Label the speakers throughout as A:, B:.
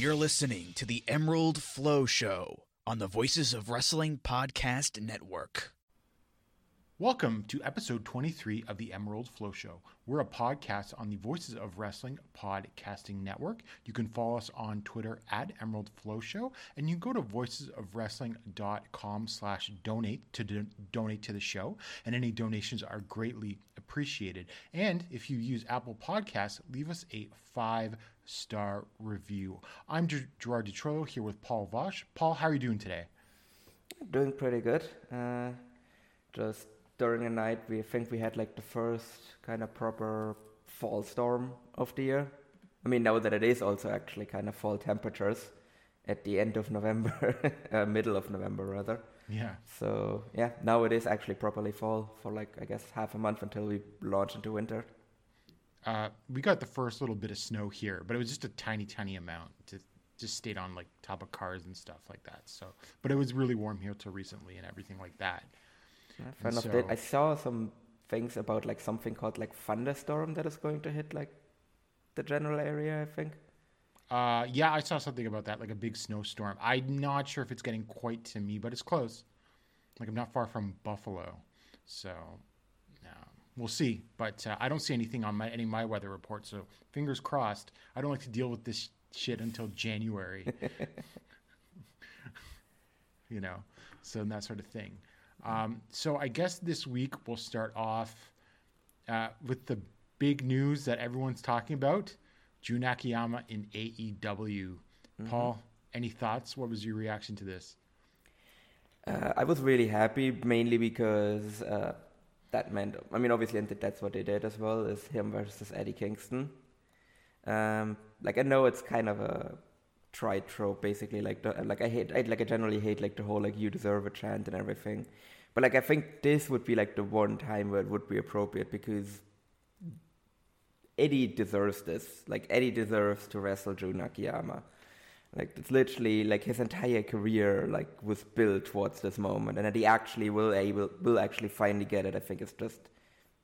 A: You're listening to the Emerald Flow Show on the Voices of Wrestling Podcast Network.
B: Welcome to episode 23 of the Emerald Flow Show. We're a podcast on the Voices of Wrestling Podcasting Network. You can follow us on Twitter at Emerald Flow Show, and you can go to voicesofwrestling.com slash donate to do- donate to the show, and any donations are greatly appreciated. And if you use Apple Podcasts, leave us a five-star review. I'm Ger- Gerard DeTrollo here with Paul Vosh. Paul, how are you doing today?
C: Doing pretty good. Uh, just during the night, we think we had like the first kind of proper fall storm of the year. I mean, now that it is also actually kind of fall temperatures at the end of November, uh, middle of November rather.
B: Yeah.
C: So yeah, now it is actually properly fall for like I guess half a month until we launch into winter.
B: Uh, we got the first little bit of snow here, but it was just a tiny, tiny amount. To just stayed on like top of cars and stuff like that. So, but it was really warm here till recently and everything like that.
C: Yeah, fair enough.
B: so-
C: I saw some things about like something called like thunderstorm that is going to hit like the general area. I think.
B: Uh, yeah, I saw something about that, like a big snowstorm. I'm not sure if it's getting quite to me, but it's close. Like I'm not far from Buffalo, so we'll see. But uh, I don't see anything on my any of my weather report, So fingers crossed. I don't like to deal with this shit until January. you know, so and that sort of thing. Um, so I guess this week we'll start off uh, with the big news that everyone's talking about: Jun Akiyama in AEW. Paul, any thoughts? What was your reaction to this?
C: Uh, I was really happy, mainly because uh, that meant. I mean, obviously, and that's what they did as well. Is him versus Eddie Kingston. Um, like I know it's kind of a tried trope, basically. Like, the, like I hate, I, like I generally hate like the whole like you deserve a chant and everything. But like I think this would be like the one time where it would be appropriate because Eddie deserves this. Like Eddie deserves to wrestle Jun Akiyama. Like it's literally like his entire career like was built towards this moment, and that he actually will able will actually finally get it. I think it's just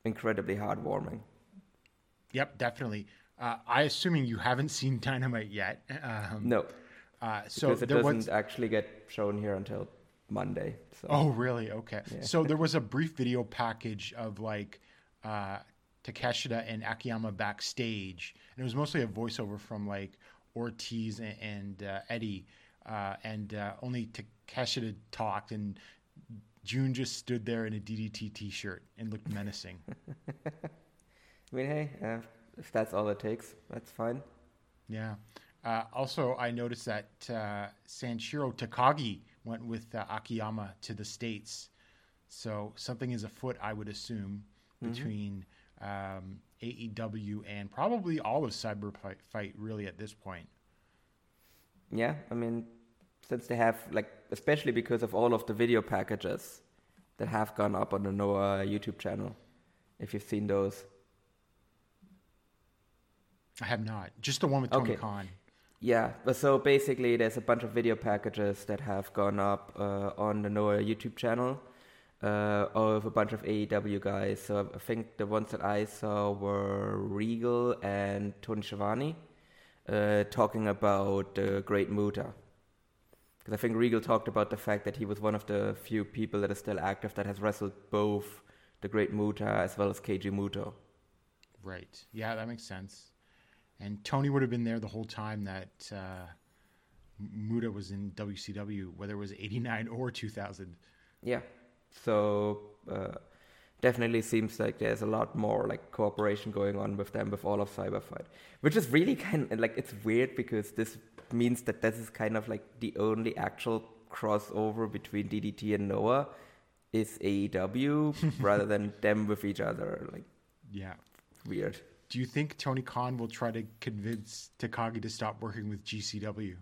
C: incredibly heartwarming.
B: Yep, definitely. Uh, I assuming you haven't seen Dynamite yet. Um,
C: No,
B: Uh, so
C: because it
B: there
C: doesn't
B: was.
C: actually get shown here until Monday. So
B: Oh, really? Okay. So there was a brief video package of like uh, Takeshita and Akiyama backstage, and it was mostly a voiceover from like Ortiz and, and uh, Eddie, uh, and uh, only Takeshita talked, and Jun just stood there in a DDT T-shirt and looked menacing.
C: I mean, hey, uh, if that's all it takes, that's fine.
B: Yeah. Uh, also, I noticed that uh, Sanshiro Takagi went with uh, Akiyama to the States. So something is afoot, I would assume, between um, AEW and probably all of Cyber Fight, Fight, really, at this point.
C: Yeah, I mean, since they have like, especially because of all of the video packages that have gone up on the Noah YouTube channel, if you've seen those.
B: I have not. Just the one with Tony
C: Okay.
B: Khan.
C: Yeah, but so basically, there's a bunch of video packages that have gone up uh, on the Noah YouTube channel uh, of a bunch of AEW guys. So I think the ones that I saw were Regal and Tony Schiavone uh, talking about the Great Muta. Because I think Regal talked about the fact that he was one of the few people that is still active that has wrestled both the Great Muta as well as Keiji Muto.
B: Right. Yeah, that makes sense. And Tony would have been there the whole time that uh, Muta was in WCW, whether it was 89 or 2000.
C: Yeah. So uh, definitely seems like there's a lot more like cooperation going on with them with all of Cyberfight, which is really kind of like it's weird because this means that this is kind of like the only actual crossover between DDT and Noah is AEW rather than them with each other. Like
B: Yeah.
C: weird.
B: Do you think Tony Khan will try to convince Takagi to stop working with GCW?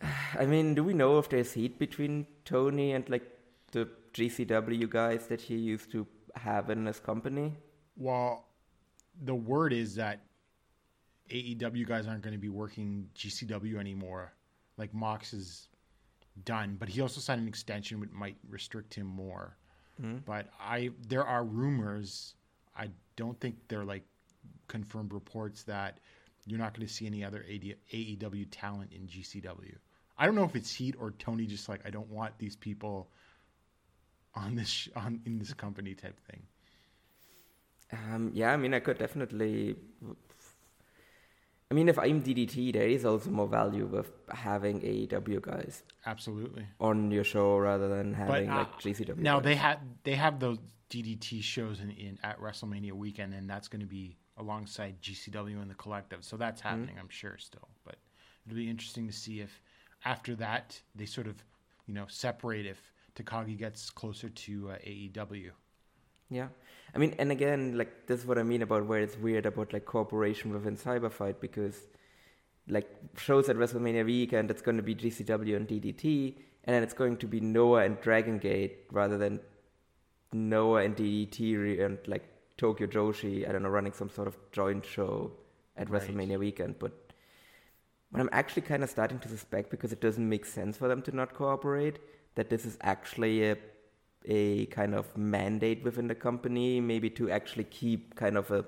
C: I mean, do we know if there's heat between Tony and like the GCW guys that he used to have in his company?
B: Well, the word is that AEW guys aren't going to be working GCW anymore. Like Mox is done, but he also signed an extension which might restrict him more. Hmm. But I there are rumors. I don't think they're like confirmed reports that you're not going to see any other AD, AEW talent in GCW. I don't know if it's Heat or Tony just like I don't want these people on this sh- on in this company type thing.
C: Um, yeah, I mean, I could definitely. I mean, if I'm DDT, there is also more value with having AEW guys
B: Absolutely.
C: on your show rather than having
B: uh,
C: like GCW.
B: Now
C: guys.
B: they had they have those DDT shows in, in at WrestleMania weekend, and that's going to be alongside GCW and the Collective. So that's
C: Mm-hmm.
B: happening, I'm sure, still. But it'll be interesting to see if after that they sort of you know separate if Takagi gets closer to uh, AEW.
C: Yeah, I mean, and again, like this is what I mean about where it's weird about like cooperation within Cyberfight because, like shows at WrestleMania weekend, it's going to be GCW and DDT, and then it's going to be Noah and Dragon Gate rather than Noah and DDT and like Tokyo Joshi. I don't know, running some sort of joint show at
B: Right.
C: WrestleMania weekend, but. What I'm actually kind of starting to suspect because it doesn't make sense for them to not cooperate, that this is actually a a kind of mandate within the company, maybe to actually keep kind of a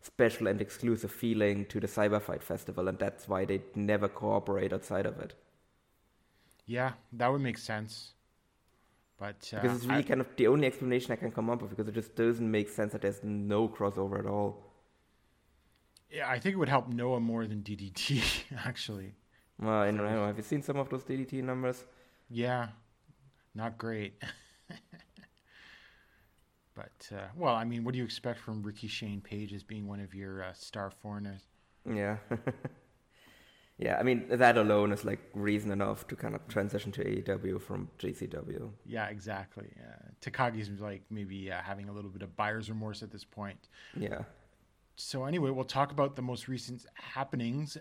C: special and exclusive feeling to the Cyberfight Festival, and that's why they never cooperate outside of it.
B: Yeah, that would make sense. But uh,
C: Because it's really
B: I-
C: kind of the only explanation I can come up with, because it just doesn't make sense that there's no crossover at all.
B: Yeah, I think it would help Noah more than DDT actually.
C: Well, I don't know. Have you seen some of those DDT numbers?
B: Yeah, not great. but uh, well, I mean, what do you expect from Ricky Shane Page as being one of your uh, star foreigners?
C: Yeah. yeah, I mean, that alone is like reason enough to kind of transition to AEW from GCW.
B: Yeah, exactly. Uh, Takagi's like maybe uh, having a little bit of buyer's remorse at this point.
C: Yeah.
B: So anyway, we'll talk about the most recent happenings,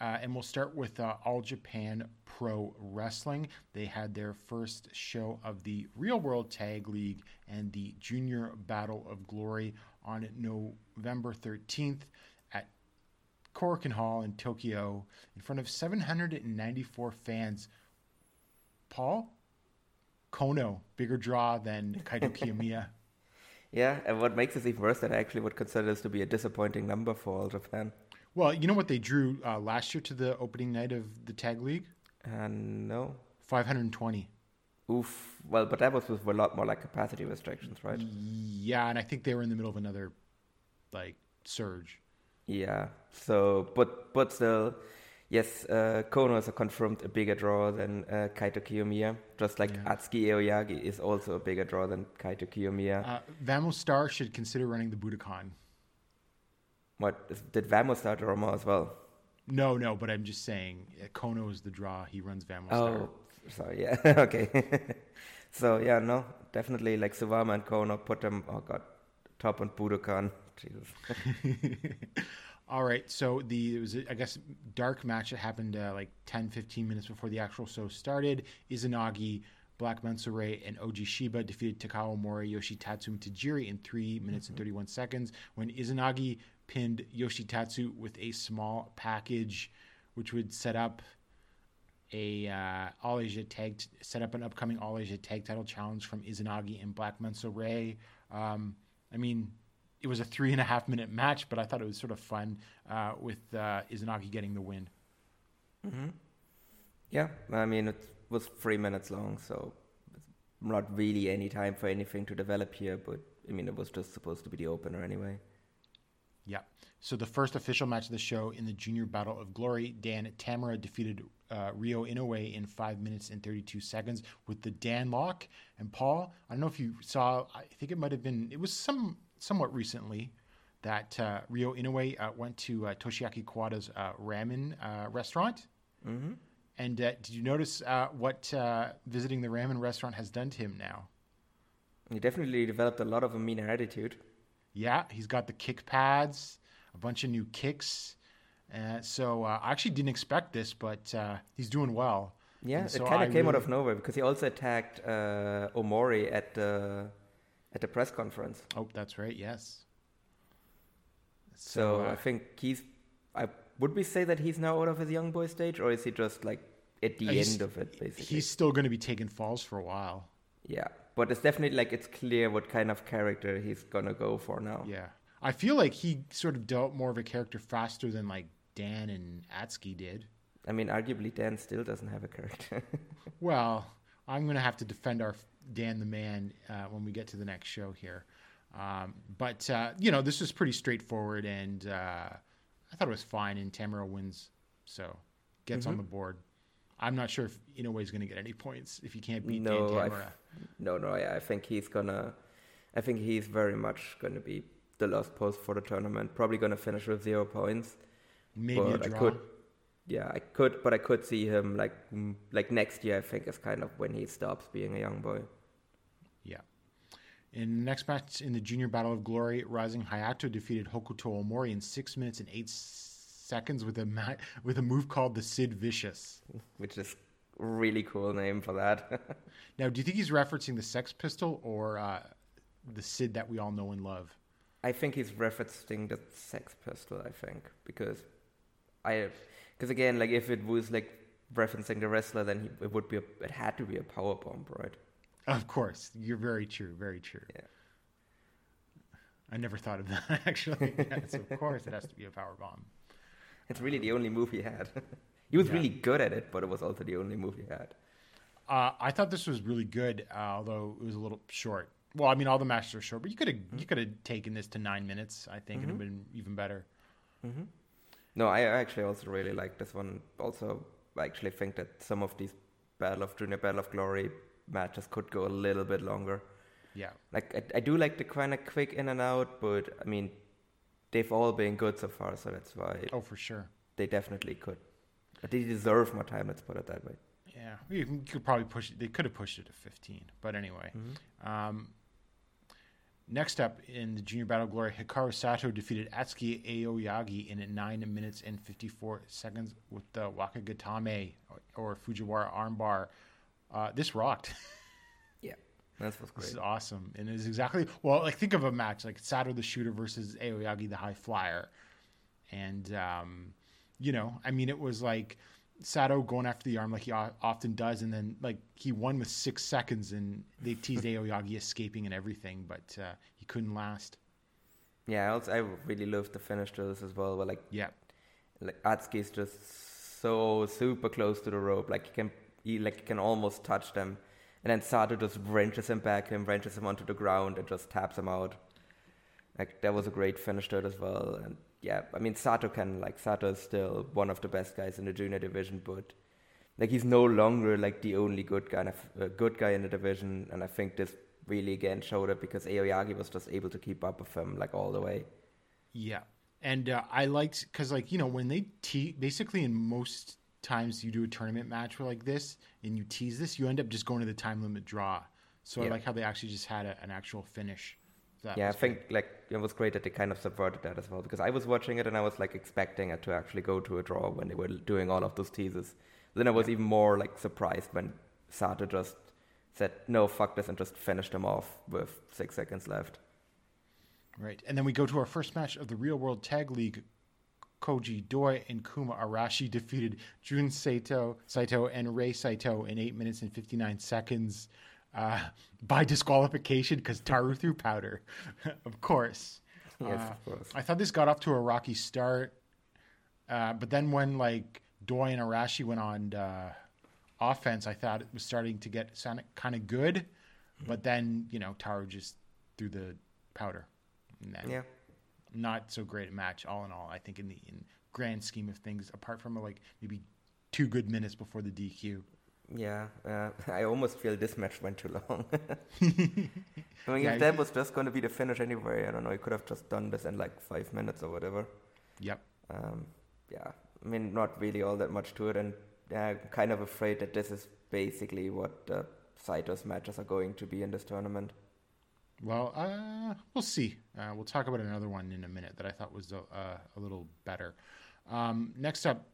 B: uh, and we'll start with uh, All Japan Pro Wrestling. They had their first show of the Real World Tag League and the Junior Battle of Glory on November 13th at Korakuen Hall in Tokyo in front of 794 fans. Paul Kono, bigger draw than Kaito Kiyomiya.
C: Yeah, and what makes this even worse that I actually would consider this to be a disappointing number for All Japan.
B: Well, you know what they drew uh, last year to the opening night of the tag league?
C: And no.
B: 520.
C: Oof. Well, but that was with a lot more like capacity restrictions, right?
B: Yeah, and I think they were in the middle of another like surge.
C: Yeah. So, but but still, yes, uh, Kono is a confirmed a bigger draw than uh, Kaito Kiyomiya. Just like
B: Yeah.
C: Atsuki Aoyagi is also a bigger draw than Kaito Kiyomiya.
B: Uh, Vamos Star should consider running the Budokan.
C: what is- did Vamos start a Roma as well?
B: No, no, but I'm just saying uh, Kono is the draw. He runs Vamos Star.
C: Oh, sorry. Yeah. okay. so yeah, no, definitely like Suwama and Kono put them. Oh god, top on Budokan. Jesus.
B: All right, so the it was I guess dark match that happened uh, like 10, 15 minutes before the actual show started. Izanagi, Black Menso-re, and Oji Shiba defeated Takao Omori, Yoshitatsu, and Tajiri in three minutes and 31 seconds. When Izanagi pinned Yoshitatsu with a small package, which would set up a uh, All Asia tag set up an upcoming All Asia tag title challenge from Izanagi and Black Menso-re. Um, I mean, it was a three and a half minute match, but I thought it was sort of fun uh, with uh, Izanagi getting the win. Hmm.
C: Yeah, I mean it was three minutes long, so not really any time for anything to develop here. But I mean, it was just supposed to be the opener anyway.
B: Yeah. So the first official match of the show in the Junior Battle of Glory, Dan Tamura defeated uh, Ryo Inoue in five minutes and 32 seconds with the Dan lock. And Paul, I don't know if you saw, I think it might have been, it was some somewhat recently that uh, Ryo Inoue uh, went to uh, Toshiaki Kawada's uh, ramen uh, restaurant. Mm-hmm. And uh, did you notice uh, what uh, visiting the ramen restaurant has done to him now?
C: He definitely developed a lot of a meaner attitude.
B: Yeah, he's got the kick pads, a bunch of new kicks. Uh, so uh, I actually didn't expect this, but uh, he's doing well.
C: Yeah,
B: so
C: it kind of came out of nowhere because he also attacked uh, Omori at the at the press conference.
B: Oh, that's right. Yes.
C: So,
B: uh,
C: I think he's. I would we say that he's now out of his young boy stage, or is he just like at the end of it, basically?
B: he's still going to be taking falls for a while.
C: Yeah, but it's definitely like it's clear what kind of character he's gonna go for now.
B: Yeah, I feel like he sort of dealt more of a character faster than like Dan and Atsuki did.
C: I mean, arguably Dan still doesn't have a character.
B: Well, I'm going to have to defend our Dan the Man uh, when we get to the next show here. Um, but, uh, you know, this was pretty straightforward, and uh, I thought it was fine, and Tamura wins, so gets on the board. I'm not sure if Inoue's going to get any points if he can't beat Dan
C: no, I
B: Tamura.
C: no, no. I, I think he's gonna. I think he's very much gonna be the last post for the tournament. Probably gonna finish with zero points.
B: Maybe a
C: but I
B: draw.
C: could. Yeah, I could, but I could see him like like next year. I think is kind of when he stops being a young boy.
B: In the next match in the Junior Battle of Glory, Rising Hayato defeated Hokuto Omori in six minutes and eight seconds with a ma- with a move called the Sid Vicious.
C: which is really cool name for that.
B: Now, do you think he's referencing the Sex Pistol or uh, the Sid that we all know and love?
C: I think he's referencing the Sex Pistol. I think because I because again, like if it was like referencing the wrestler, then he, it would be a, it had to be a power bomb, right?
B: Of course, you're very true, very true.
C: Yeah.
B: I never thought of that actually. yes, of course, it has to be a power bomb.
C: It's really the only move he had. he was
B: Yeah.
C: really good at it, but it was also the only move he had.
B: Uh, I thought this was really good, uh, although it was a little short. Well, I mean, all the matches are short, but you could have you could have taken this to nine minutes. I think it'd have been even better.
C: No, I I actually also really like this one. Also, I actually think that some of these Battle of Junior Battle of Glory matches could go a little bit longer.
B: Yeah,
C: Like I, I do like the kind of quick in and out, but I mean, they've all been good so far, so that's why
B: oh for sure.
C: they definitely could. But They deserve more time. Let's put it that way.
B: Yeah, you could probably push it. They could have pushed it to 15, but anyway. Um, next up in the Junior Battle Glory, Hikaru Sato defeated Atsuki Aoyagi in 9 minutes and 54 seconds with the Wakigatame or Fujiwara armbar. Uh, this rocked.
C: Yeah, that was
B: This
C: great.
B: is awesome, and it's exactly well. Like think of a match like Sato the shooter versus Aoyagi the high flyer, and um, you know, I mean, it was like Sato going after the arm like he o- often does, and then like he won with six seconds, and they teased Aoyagi escaping and everything, but uh, he couldn't last.
C: Yeah, I also I really love the finish to this as well. But like
B: Yeah,
C: like Atsuki is just so super close to the rope. Like he can he like can almost touch them, and then Sato just wrenches him back, him wrenches him onto the ground, and just taps him out. Like that was a great finish to it as well. And yeah, I mean Sato can like Sato is still one of the best guys in the junior division, but like he's no longer like the only good guy, uh, good guy in the division. And I think this really again showed it because Aoyagi was just able to keep up with him like all the way.
B: Yeah, and uh, I liked because like you know when they te- basically in most times you do a tournament match like this and you tease this, you end up just going to the time limit draw. So I like how they actually just had a, an actual finish. That
C: yeah, I think like it was great that they kind of subverted that as well because I was watching it and I was like expecting it to actually go to a draw when they were doing all of those teases. Then I was even more like surprised when Sato just said no, fuck this, and just finished him off with six seconds left.
B: Right. And then we go to our first match of the Real World Tag League. Koji Doi and Kuma Arashi defeated Jun Saito, Saito and Rei Saito in 8 minutes and 59 seconds uh, by disqualification because Taru threw powder. of course.
C: Yes,
B: Uh,
C: of course.
B: I thought this got off to a rocky start. Uh, but then when like Doi and Arashi went on uh, offense, I thought it was starting to get kind of good. But then, you know, Taru just threw the powder. And then
C: Yeah,
B: not so great a match all in all. I think in the in grand scheme of things, apart from like maybe two good minutes before the DQ.
C: yeah. Uh, I almost feel this match went too long. I mean,
B: Yeah,
C: if that was just going to be the finish anyway, I don't know. You could have just done this in like five minutes or whatever.
B: Yep.
C: um, yeah, I mean, not really all that much to it, and yeah, I'm kind of afraid that this is basically what uh, Saito's matches are going to be in this tournament.
B: Well, uh, we'll see. Uh, we'll talk about another one in a minute that I thought was a, uh, a little better. Um, next up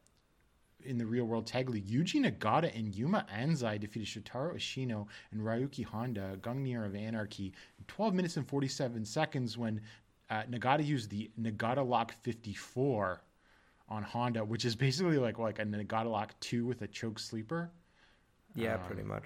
B: in the real world tag league, Yuji Nagata and Yuma Anzai defeated Shotaro Ashino and Ryuki Honda, Gungnir of Anarchy, in 12 minutes and 47 seconds when uh, Nagata used the Nagata Lock 54 on Honda, which is basically like like a Nagata Lock 2 with a choke sleeper.
C: Yeah,
B: Um,
C: pretty much.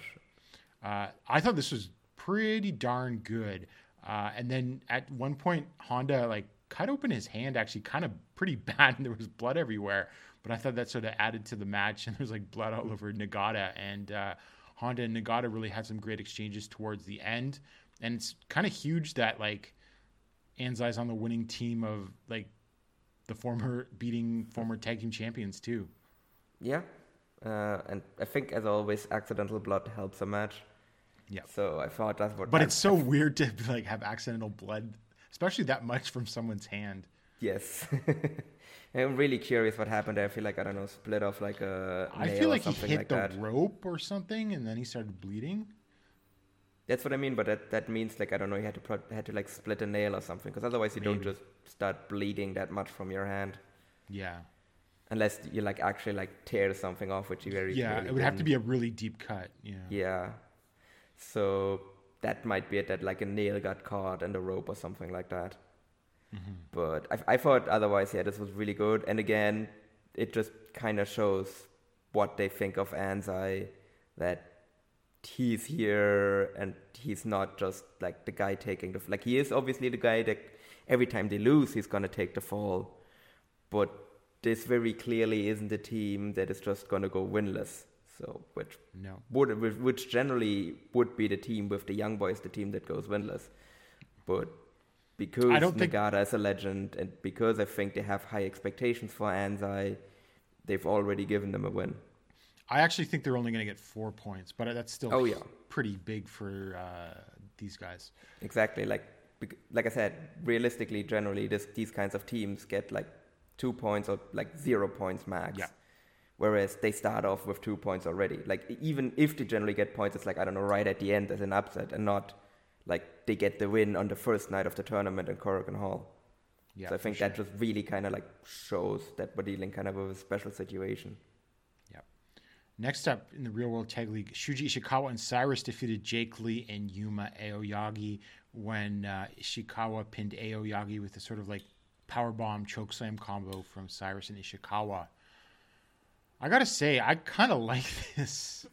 B: Uh, I thought this was pretty darn good. Uh, and then at one point, Honda like cut open his hand, actually kind of pretty bad, and there was blood everywhere. But I thought that sort of added to the match, and there was like blood all over Nagata. And uh, Honda and Nagata really had some great exchanges towards the end. And it's kind of huge that like Anzai's on the winning team of like the former beating former tag team champions too.
C: Yeah, uh, and I think as always, accidental blood helps a match.
B: Yeah.
C: So I thought that's what.
B: But
C: I-
B: it's so weird to like have accidental blood, especially that much from someone's hand.
C: yes. I'm really curious what happened there. I feel like I don't know, split off like a
B: I
C: nail
B: feel like he hit
C: like
B: the
C: that.
B: rope or something, and then he started bleeding.
C: That's what I mean, but that, that means like I don't know, you had to pro- had to like split a nail or something, because otherwise you don't just start bleeding that much from your hand,
B: Yeah,
C: unless you like actually like tear something off, which you very
B: yeah. It would have to be a really deep cut. Yeah.
C: Yeah, so that might be it. That like a nail got caught in the rope or something like that.
B: Mm-hmm.
C: But I, I thought otherwise, yeah, this was really good. And again, it just kind of shows what they think of Anzai, that he's here and he's not just like the guy taking the like he is obviously the guy that every time they lose he's gonna take the fall, but this very clearly isn't a team that is just gonna go winless. So which
B: No.
C: would which- generally would be the team with the young boys, the team that goes winless. But because
B: I don't think-
C: Nagata is a legend, and because I think they have high expectations for Anzai, they've already given them a win.
B: I actually think they're only going to get four points, but that's still
C: Oh, yeah.
B: pretty big for uh, these guys.
C: Exactly, like like I said, realistically, generally, this these kinds of teams get like two points or like zero points max.
B: Yeah.
C: Whereas they start off with two points already. Like even if they generally get points, it's like I don't know, right at the end as an upset, and not like they get the win on the first night of the tournament in Korakuen Hall.
B: Yeah,
C: so I think
B: sure.
C: that just really kind of like shows that we're dealing kind of with a special situation.
B: Yeah. Next up in the real world tag league, Shuji Ishikawa and Cyrus defeated Jake Lee and Yuma Aoyagi when uh, Ishikawa pinned Aoyagi with a sort of like power bomb chokeslam combo from Cyrus and Ishikawa. I gotta say, I kind of like this.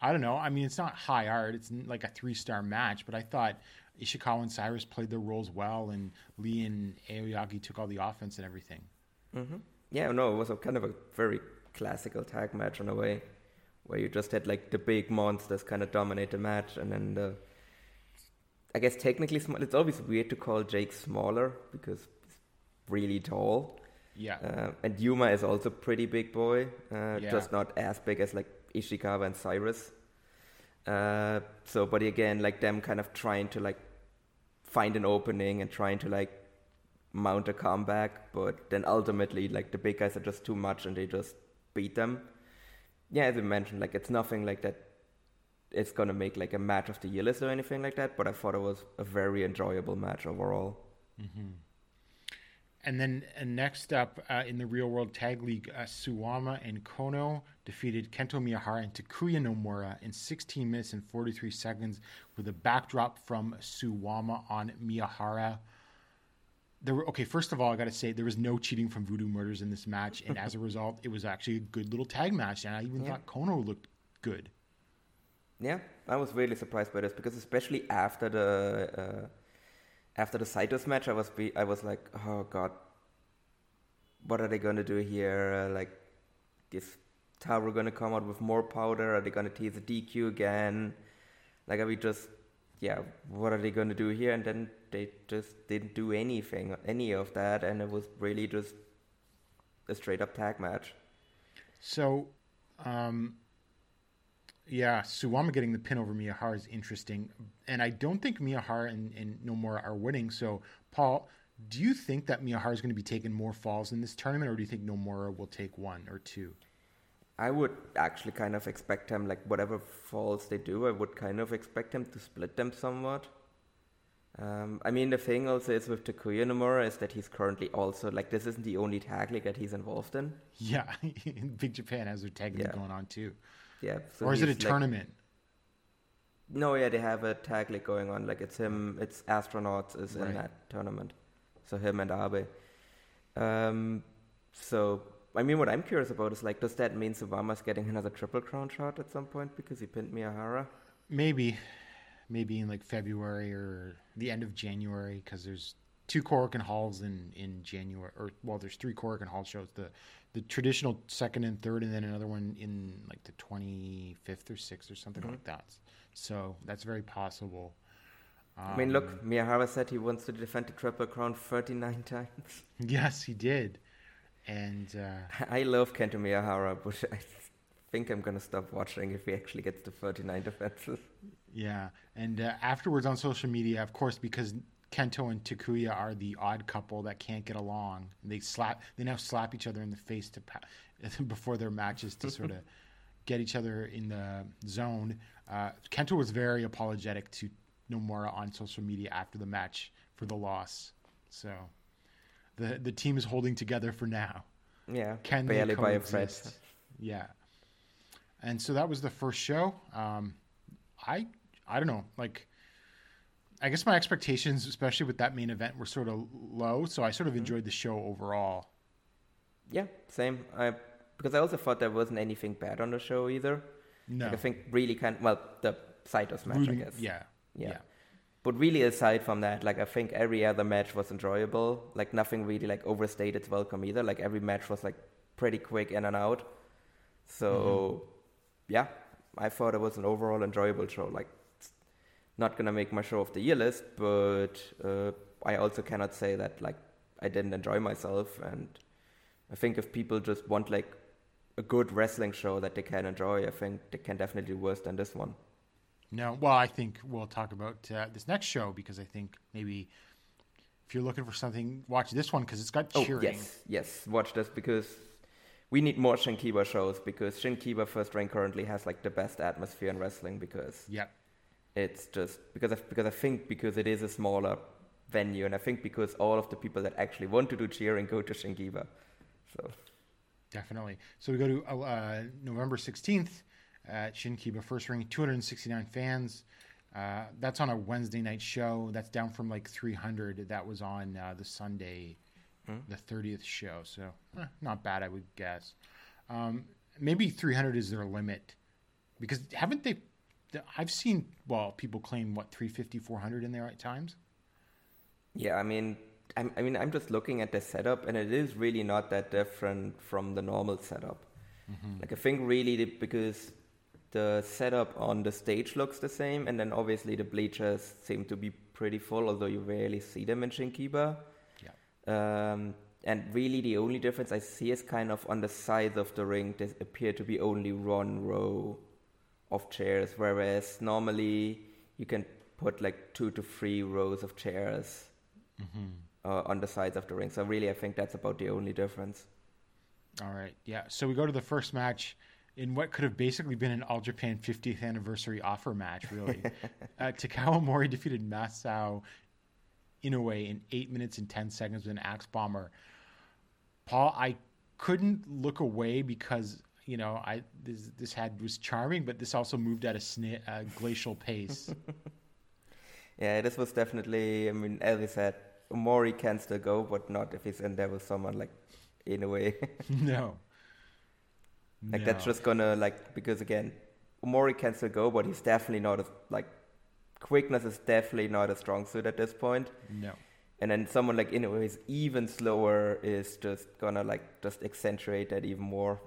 B: I don't know. I mean, it's not high art. It's like a three star match, but I thought Ishikawa and Cyrus played their roles well, and Lee and Aoyagi took all the offense and everything. Mm-hmm.
C: Yeah, no, it was a kind of a very classical tag match in a way, where you just had like the big monsters kind of dominate the match, and then the. I guess technically, it's always weird to call Jake smaller because he's really tall.
B: Yeah.
C: Uh, and Yuma is also pretty big boy, uh,
B: Yeah.
C: just not as big as like Ishikawa and Cyrus. Uh, so, but again, like them kind of trying to like find an opening and trying to like mount a comeback, but then ultimately, like the big guys are just too much and they just beat them. Yeah, as you mentioned, like it's nothing like that. It's gonna make like a match of the year list or anything like that, but I thought it was a very enjoyable match overall.
B: And then uh, next up uh, in the Real World Tag League, uh, Suwama and Kono defeated Kento Miyahara and Takuya Nomura in 16 minutes and 43 seconds with a backdrop from Suwama on Miyahara. There were, okay, first of all, I got to say there was no cheating from Voodoo Murders in this match, and as a result, it was actually a good little tag match, and I even
C: Yeah.
B: thought Kono looked good.
C: Yeah, I was really surprised by this because especially after the uh, after the Saitos match, I was be- I was like, oh god, what are they gonna do here? Uh, like, is Taru gonna come out with more powder? Are they gonna tease a DQ again? Like, are we just, yeah, what are they gonna do here? And then they just didn't do anything, any of that, and it was really just a straight up tag match.
B: So, um, yeah, Suwama getting the pin over Miyahara is interesting, and I don't think Miyahara and, and Nomura are winning. So, Paul, do you think that Miyahara is going to be taking more falls in this tournament, or do you think Nomura will take one or two?
C: I would actually kind of expect him, like whatever falls they do, I would kind of expect him to split them somewhat. Um, I mean, the thing also is with Takuya Nomura is that he's currently also like this isn't the only tag league that he's involved in.
B: Yeah, Big Japan has their tag league
C: Yeah.
B: going on too,
C: Yeah, so
B: or is it a
C: like-
B: tournament?
C: No, yeah, they have a tag league going on. Like it's him, it's astronauts is
B: Right.
C: in that tournament. So him and Abe. Um, so I mean, what I'm curious about is like, does that mean Suwama's getting another triple crown shot at some point because he pinned Miyahara?
B: Maybe, maybe in like February or the end of January, because there's two Korakuen Halls in in January, or well, there's three Korakuen Hall shows. The the traditional second and third, and then another one in like the 25th or 6th or something like that. So that's very possible.
C: I mean,
B: Um,
C: look, Miyahara said he wants to defend the triple crown 39 times.
B: Yes, he did, and uh,
C: I love Kento Miyahara, but I think I'm gonna stop watching if he actually gets to 39 defenses.
B: Yeah, and uh, afterwards on social media, of course, because Kento and Takuya are the odd couple that can't get along. They slap. They now slap each other in the face to pa- before their matches to sort of get each other in the zone. Uh, Kento was very apologetic to Nomura on social media after the match for the loss. So the the team is holding together for now.
C: Yeah,
B: Can they
C: barely by a thread.
B: Yeah. And so that was the first show. Um, I I don't know, like I guess my expectations, especially with that main event, were sort of low. So I sort
C: Mm-hmm.
B: of enjoyed the show overall.
C: Yeah, same. I because I also thought there wasn't anything bad on the show either.
B: No,
C: Like, I think really kind well the Saitos match,
B: Rooting-
C: I guess.
B: yeah,
C: Yeah.
B: yeah,
C: But really, aside from that, like I think every other match was enjoyable. Like nothing really like overstayed its welcome either. Like every match was like pretty quick in and out. So
B: Mm-hmm.
C: yeah, I thought it was an overall enjoyable show. Like not gonna make my show of the year list, but uh, I also cannot say that like I didn't enjoy myself. And I think if people just want like a good wrestling show that they can enjoy, I think they can definitely do worse than this one.
B: No, well, I think we'll talk about uh, this next show because I think maybe if you're looking for something, watch this one because it's got cheering.
C: Oh
B: cheering.
C: yes, yes. Watch this because we need more Shinkiba shows because Shinkiba First Ring currently has like the best atmosphere in wrestling because
B: Yep.
C: It's just because I, because I think because it is a smaller venue and I think because all of the people that actually want to do cheering go to Shinkiba. So
B: Definitely. So we go to uh, November 16th at Shinkiba First Ring, 269 fans. Uh, that's on a Wednesday night show. That's down from like 300. That was on uh, the Sunday, the 30th show. So eh, not bad, I would guess. Um, maybe 300 is their limit because haven't they? I've seen, well, people claim what, 350, 400 in there at times?
C: yeah, I mean. I'm, I mean, I'm just looking at the setup, and it is really not that different from the normal setup. Like I think really the, because the setup on the stage looks the same, and then obviously the bleachers seem to be pretty full, although you rarely see them in Shinkiba.
B: Yeah.
C: Um, and really, the only difference I see is kind of on the sides of the ring. There appear to be only one row of chairs, whereas normally you can put like two to three rows of chairs uh, on the sides of the ring. So really, I think that's about the only difference.
B: All right. Yeah. So we go to the first match in what could have basically been an All Japan 50th anniversary offer match, really. uh, Takao Omori defeated Masao Inoue in 8 minutes and 10 seconds with an axe bomber. Paul, I couldn't look away because, you know, I this, this had was charming, but this also moved at a sna- uh, glacial pace.
C: Yeah, this was definitely. I mean, as we said, Mori can still go, but not if he's in there with someone like in a way.
B: no.
C: like that's just gonna like because again, Mori can still go, but he's definitely not as like quickness is definitely not a strong suit at this point.
B: No.
C: And then someone like Inoue is even slower is just gonna like just accentuate that even more.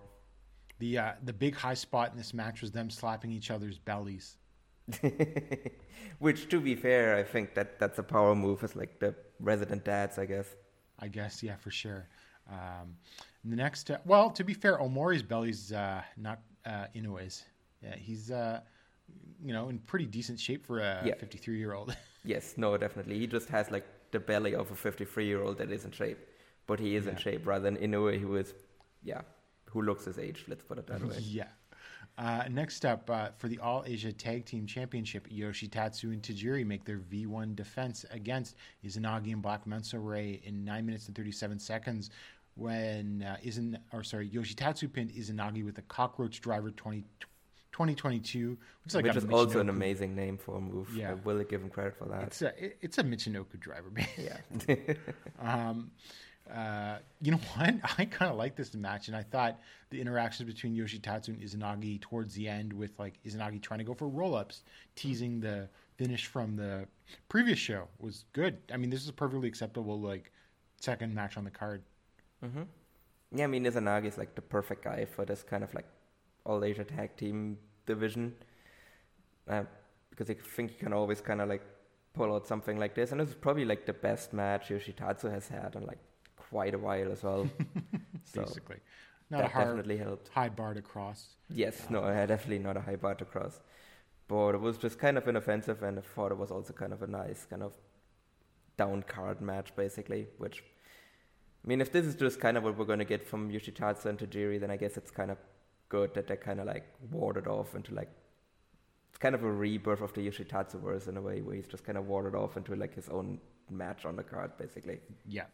B: The uh, the big high spot in this match was them slapping each other's bellies.
C: Which, to be fair, I think that that's a power move. It's like the resident dads, I guess.
B: I guess, yeah, for sure. Um, the next, uh, well, to be fair, Omori's belly's uh, not uh, Inoue's. Yeah, he's, uh, you know, in pretty decent shape for a
C: Yeah.
B: 53 year old.
C: Yes, no, definitely. He just has like the belly of a 53 year old that is in shape, but he is in shape rather than Inoue, who is, yeah, who looks his age. Let's put it that way.
B: yeah. Uh, next up, uh, for the All Asia Tag Team Championship, Yoshitatsu and Tajiri make their V1 defense against Izanagi and Black Menso-re in 9 minutes and 37 seconds when uh, Izan, or sorry, Yoshitatsu pinned Izanagi with a cockroach driver 20, 2022, which is like
C: Which is also an amazing name for a move.
B: Yeah.
C: I will give him credit for that.
B: It's a it- it's a Michinoku driver, man.
C: yeah.
B: Um, uh, you know what? I kind of like this match, and I thought the interactions between Yoshitatsu and Izanagi towards the end, with like Izanagi trying to go for roll ups, teasing the finish from the previous show, was good. I mean, this is a perfectly acceptable like second match on the card.
C: Yeah, I mean, Izanagi is like the perfect guy for this kind of like all Asia tag team division. Uh, because I think he can always kind of like pull out something like this. And is probably like the best match Yoshitatsu has had in like quite a while as well. so
B: Basically, not
C: that
B: a hard
C: definitely helped.
B: high bar to cross.
C: Yes, no, I had definitely not a high bar to cross. But it was just kind of inoffensive, and I thought it was also kind of a nice kind of down card match, basically. Which, I mean, if this is just kind of what we're going to get from Yoshitatsu and Tajiri, then I guess it's kind of good that they're kind of like warded off into like it's kind of a rebirth of the Yoshitatsu verse in a way, where he's just kind of warded off into like his own match on the card, basically.
B: Yeah.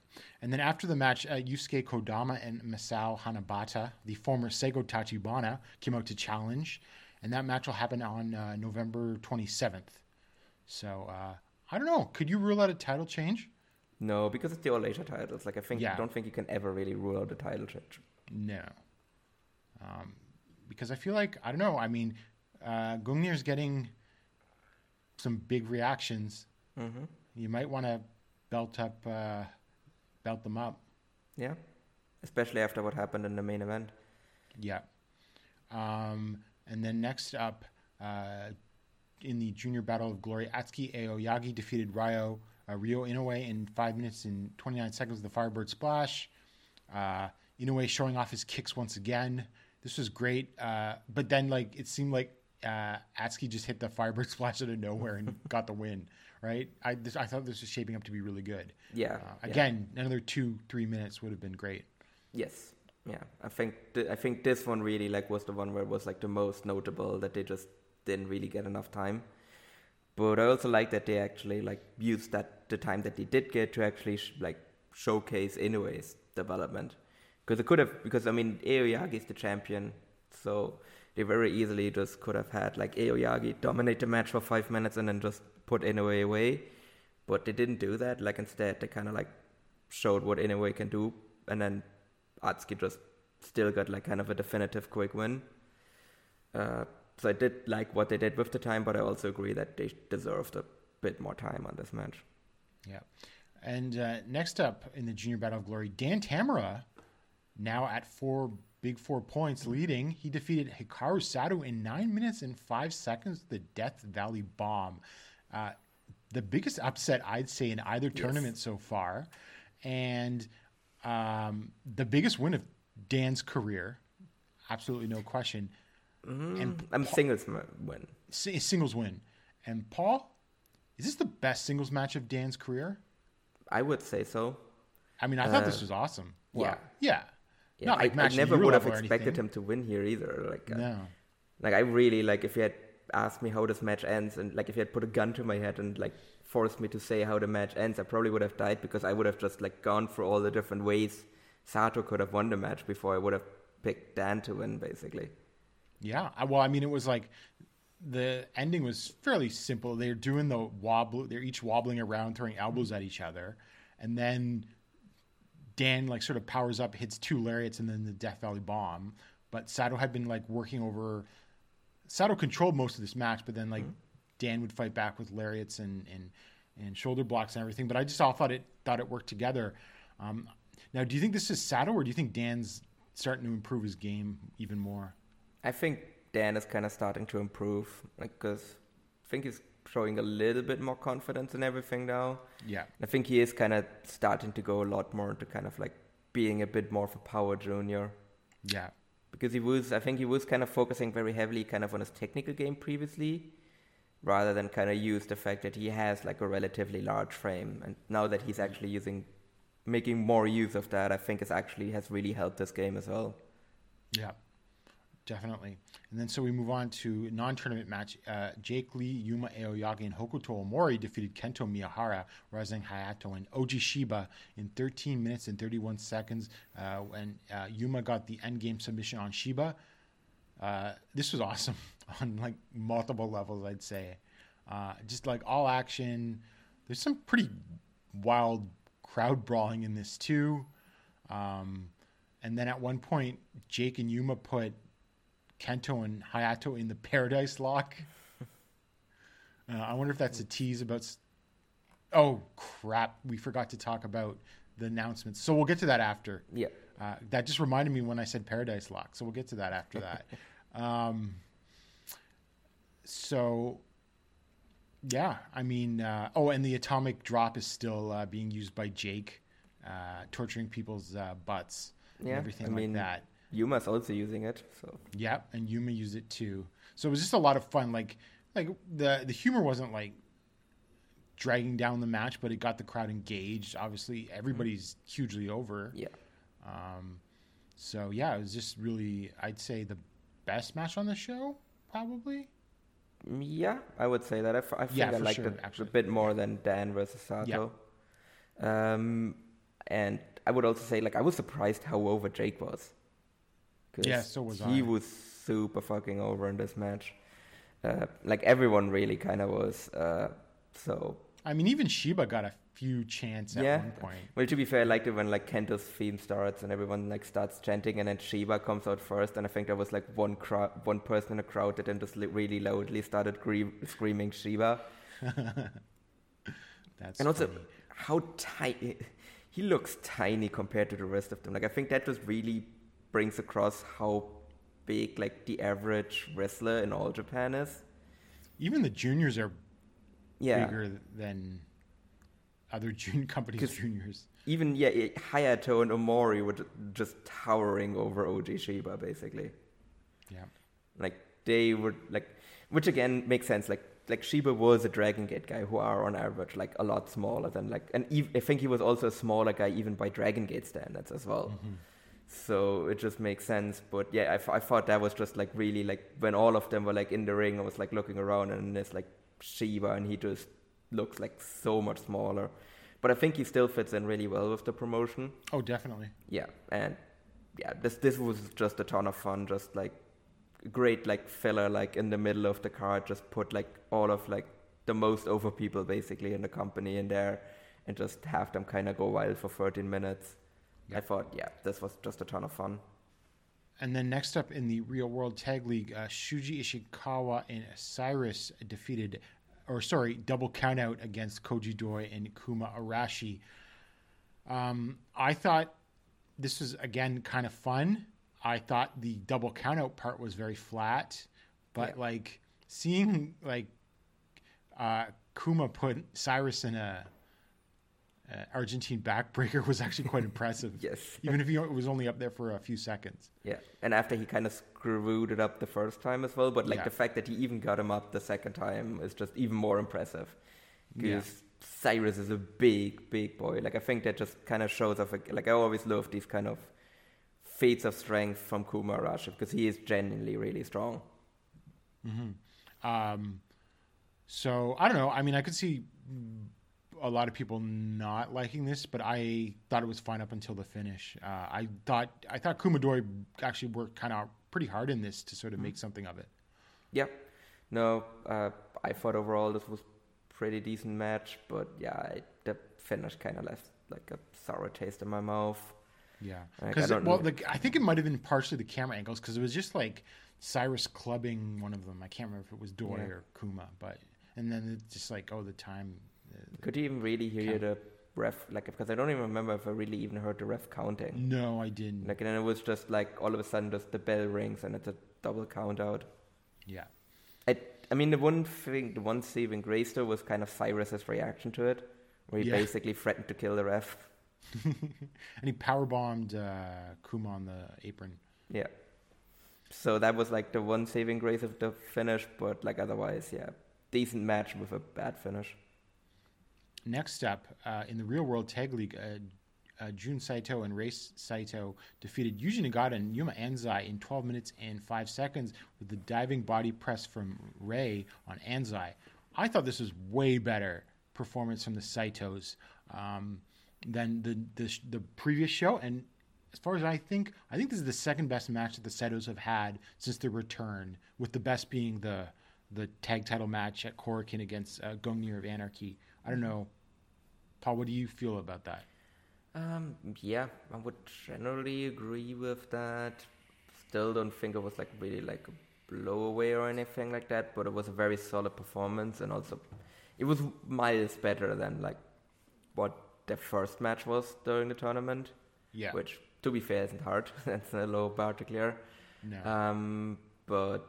B: And then after the match, uh, Yusuke Kodama and Masao Hanabata, the former Seigo Tachibana, came out to challenge. And that match will happen on uh, November 27th. So, uh, I don't know. Could you rule out a title change?
C: No, because it's the all Asia titles. Like I think
B: Yeah.
C: I don't think you can ever really rule out the title change.
B: No. Um, because I feel like, I don't know. I mean, uh, Gungnir's getting some big reactions.
C: Mm-hmm.
B: You might want to belt up, uh, belt them up.
C: Yeah, especially after what happened in the main event.
B: Yeah. Um, and then next up, uh, in the Junior Battle of Glory, Atsuki Aoyagi defeated Ryo uh, Ryo Inoue in five minutes and 29 seconds with the Firebird Splash. Uh, Inoue showing off his kicks once again. This was great. Uh, but then, like, it seemed like uh, Atsuki just hit the Firebird Splash out of nowhere and got the win. Right? I this, I thought this was shaping up to be really good.
C: Yeah.
B: Uh,
C: yeah.
B: again, another two three minutes would have been great.
C: Yes. Yeah. I think th- I think this one really like was the one where it was like the most notable that they just didn't really get enough time. But I also like that they actually like used that the time that they did get to actually sh- like showcase Inoue's development. Because it could have because I mean Aoyagi is the champion, so they very easily just could have had like Aoyagi dominate the match for five minutes and then just put Inoue away. But they didn't do that. Like instead they kind of like showed what Inoue can do, and then Atsuki just still got like kind of a definitive quick win. Uh, so I did like what they did with the time, but I also agree that they deserved a bit more time on this match.
B: Yeah. And uh, next up in the Junior Battle of Glory, Dan Tamura, now at four big four points leading. He defeated Hikaru Sato in nine minutes and five seconds the Death Valley Bomb. Uh, the biggest upset, I'd say, in either tournament so far. And um, the biggest win of Dan's career. Absolutely no question. And
C: I'm singles win.
B: singles win. And Paul, is this the best singles match of Dan's career?
C: I would say so.
B: I mean, I thought this was awesome. Well,
C: yeah.
B: yeah.
C: Yeah,
B: Not like
C: I, I never would have expected
B: anything.
C: him to win here either. Like, uh,
B: No.
C: like I really like if you had asked me how this match ends, and like if you had put a gun to my head and like forced me to say how the match ends, I probably would have died because I would have just like gone through all the different ways Sato could have won the match before I would have picked Dan to win, basically.
B: Yeah. Well, I mean, it was like the ending was fairly simple. They're doing the wobble. They're each wobbling around, throwing elbows at each other, and then Dan like sort of powers up, hits two lariats, and then the Death Valley Bomb. But Sato had been like working over. Sato controlled most of this match, but then like Dan would fight back with lariats and and and shoulder blocks and everything. But I just all thought it thought it worked together. Um, now, do you think this is Sato, or do you think Dan's starting to improve his game even more?
C: I think Dan is kind of starting to improve, like because I think he's showing a little bit more confidence in everything now.
B: Yeah.
C: I think he is kind of starting to go a lot more into kind of like being a bit more of a power junior.
B: Yeah.
C: because he was I think he was kind of focusing very heavily kind of on his technical game previously rather than kind of use the fact that he has like a relatively large frame and now that he's actually using making more use of that I think it actually has really helped his game as well.
B: Yeah, definitely. And then so we move on to non-tournament match. Uh, Jake Lee, Yuma Aoyagi, and Hokuto Omori defeated Kento Miyahara, Rising Hayato, and Oji Shiba in 13 minutes and 31 seconds. Uh, and uh, Yuma got the endgame submission on Shiba. Uh, this was awesome on like multiple levels, I'd say. Uh, just like all action. There's some pretty wild crowd brawling in this too. Um, and then at one point, Jake and Yuma put Kento and Hayato in the Paradise Lock. Uh, I wonder if that's a tease about. Oh crap! We forgot to talk about the announcements, so we'll get to that after.
C: Yeah.
B: Uh, that just reminded me when I said Paradise Lock, so we'll get to that after that. um, so, yeah, I mean, uh, oh, and the atomic drop is still uh, being used by Jake, uh, torturing people's uh, butts and everything
C: I
B: like
C: mean
B: that.
C: Yuma's also using it, so
B: Yep, and Yuma used it too. So it was just a lot of fun. Like, like the the humor wasn't like dragging down the match, but it got the crowd engaged. Obviously, everybody's hugely over.
C: yeah.
B: Um, so yeah, it was just really, I'd say, the best match on the show, probably.
C: Mm, Yeah, I would say that. I, f- I think
B: Yeah,
C: I liked
B: sure,
C: it
B: actually.
C: a bit more than Dan versus Sato. Um, and I would also say, like, I was surprised how over Jake was.
B: Yeah, so was
C: he
B: I.
C: was super fucking over in this match. Uh, like everyone really kind of was. Uh, so
B: I mean, even Shiba got a few chants at
C: yeah.
B: one point.
C: Well, to be fair, I liked it when like Kento's theme starts and everyone like starts chanting, and then Shiba comes out first, and I think there was like one crowd, one person in the crowd that then just li- really loudly started gre- screaming Shiba.
B: That's
C: And also,
B: funny.
C: how tiny he looks tiny compared to the rest of them. Like I think that was really brings across how big like the average wrestler in all Japan is.
B: even the juniors are
C: Yeah.
B: bigger than other junior companies' juniors.
C: Even yeah, Hayato and Omori were just towering over Oji Shiba basically.
B: Yeah.
C: Like they were like, which again makes sense. Like like Shiba was a Dragon Gate guy who are on average like a lot smaller than like, and ev- I think he was also a smaller guy even by Dragon Gate standards as well. Mm-hmm. So it just makes sense. But yeah, I, I thought that was just like really like when all of them were like in the ring, I was like looking around and there's like Shiba and he just looks like so much smaller. But I think he still fits in really well with the promotion.
B: Oh, definitely.
C: Yeah, and yeah, this this was just a ton of fun. Just like great like filler like in the middle of the card. Just put like all of like the most over people basically in the company in there, and just have them kind of go wild for 13 minutes. I thought, yeah, this was just a ton of fun.
B: And then next up in the Real World Tag League, uh, Shuji Ishikawa and Cyrus defeated, or sorry, double countout against Koji Doi and Kuma Arashi. Um, I thought this was again kind of fun. I thought the double countout part was very flat, but
C: Yeah.
B: like seeing like uh, Kuma put Cyrus in a, a Argentine backbreaker was actually quite impressive.
C: Yes.
B: even if he was only up there for a few seconds.
C: Yeah, and after he kind of screwed it up the first time as well, but like
B: Yeah.
C: the fact that he even got him up the second time is just even more impressive.
B: Yeah.
C: Because Cyrus is a big, big boy. Like I think that just kind of shows off. Like I always love these kind of feats of strength from Kuma Arashi because he is genuinely really strong. Hmm.
B: Um, so I don't know. I mean, I could see a lot of people not liking this, but I thought it was fine up until the finish. Uh, I thought I thought Kumadori actually worked kind of pretty hard in this to sort of make something of it.
C: Yeah, no, uh, I thought overall this was pretty decent match, but yeah, I, the finish kind of left like a sour taste in my mouth.
B: Yeah, because
C: don't
B: well,
C: know.
B: the, I think it might have been partially the camera angles because it was just like Cyrus clubbing one of them. I can't remember if it was Doi
C: Yeah.
B: or Kuma, but and then it's just like oh the time.
C: Could you even really hear
B: Count.
C: the ref? Like, because I don't even remember if I really even heard the ref counting.
B: No, I didn't.
C: Like, and then it was just like all of a sudden, just the bell rings and it's a double count out.
B: yeah,
C: I, I mean, the one thing, the one saving grace though was kind of Cyrus's reaction to it, where he
B: Yeah.
C: basically threatened to kill the ref.
B: and he power bombed uh, Kuma on the apron.
C: Yeah. So that was like the one saving grace of the finish, but like otherwise, yeah, decent match with a bad finish.
B: Next up, uh, in the real world tag league, uh, uh, Jun Saito and Rei Saito defeated Yuji Nagata and Yuma Anzai in 12 minutes and 5 seconds with the diving body press from Rei on Anzai. I thought this was way better performance from the Saitos um, than the, the the previous show. And as far as I think, I think this is the second best match that the Saitos have had since their return, with the best being the the tag title match at Korakuen against uh, Gungnir of Anarchy. I don't know, Paul. What do you feel about that?
C: Um, yeah, I would generally agree with that. Still don't think it was like really like a blowaway or anything like that, but it was a very solid performance and also it was miles better than like what the first match was during the tournament.
B: Yeah.
C: Which, to be fair, isn't hard. That's a low bar to clear.
B: No.
C: Um, but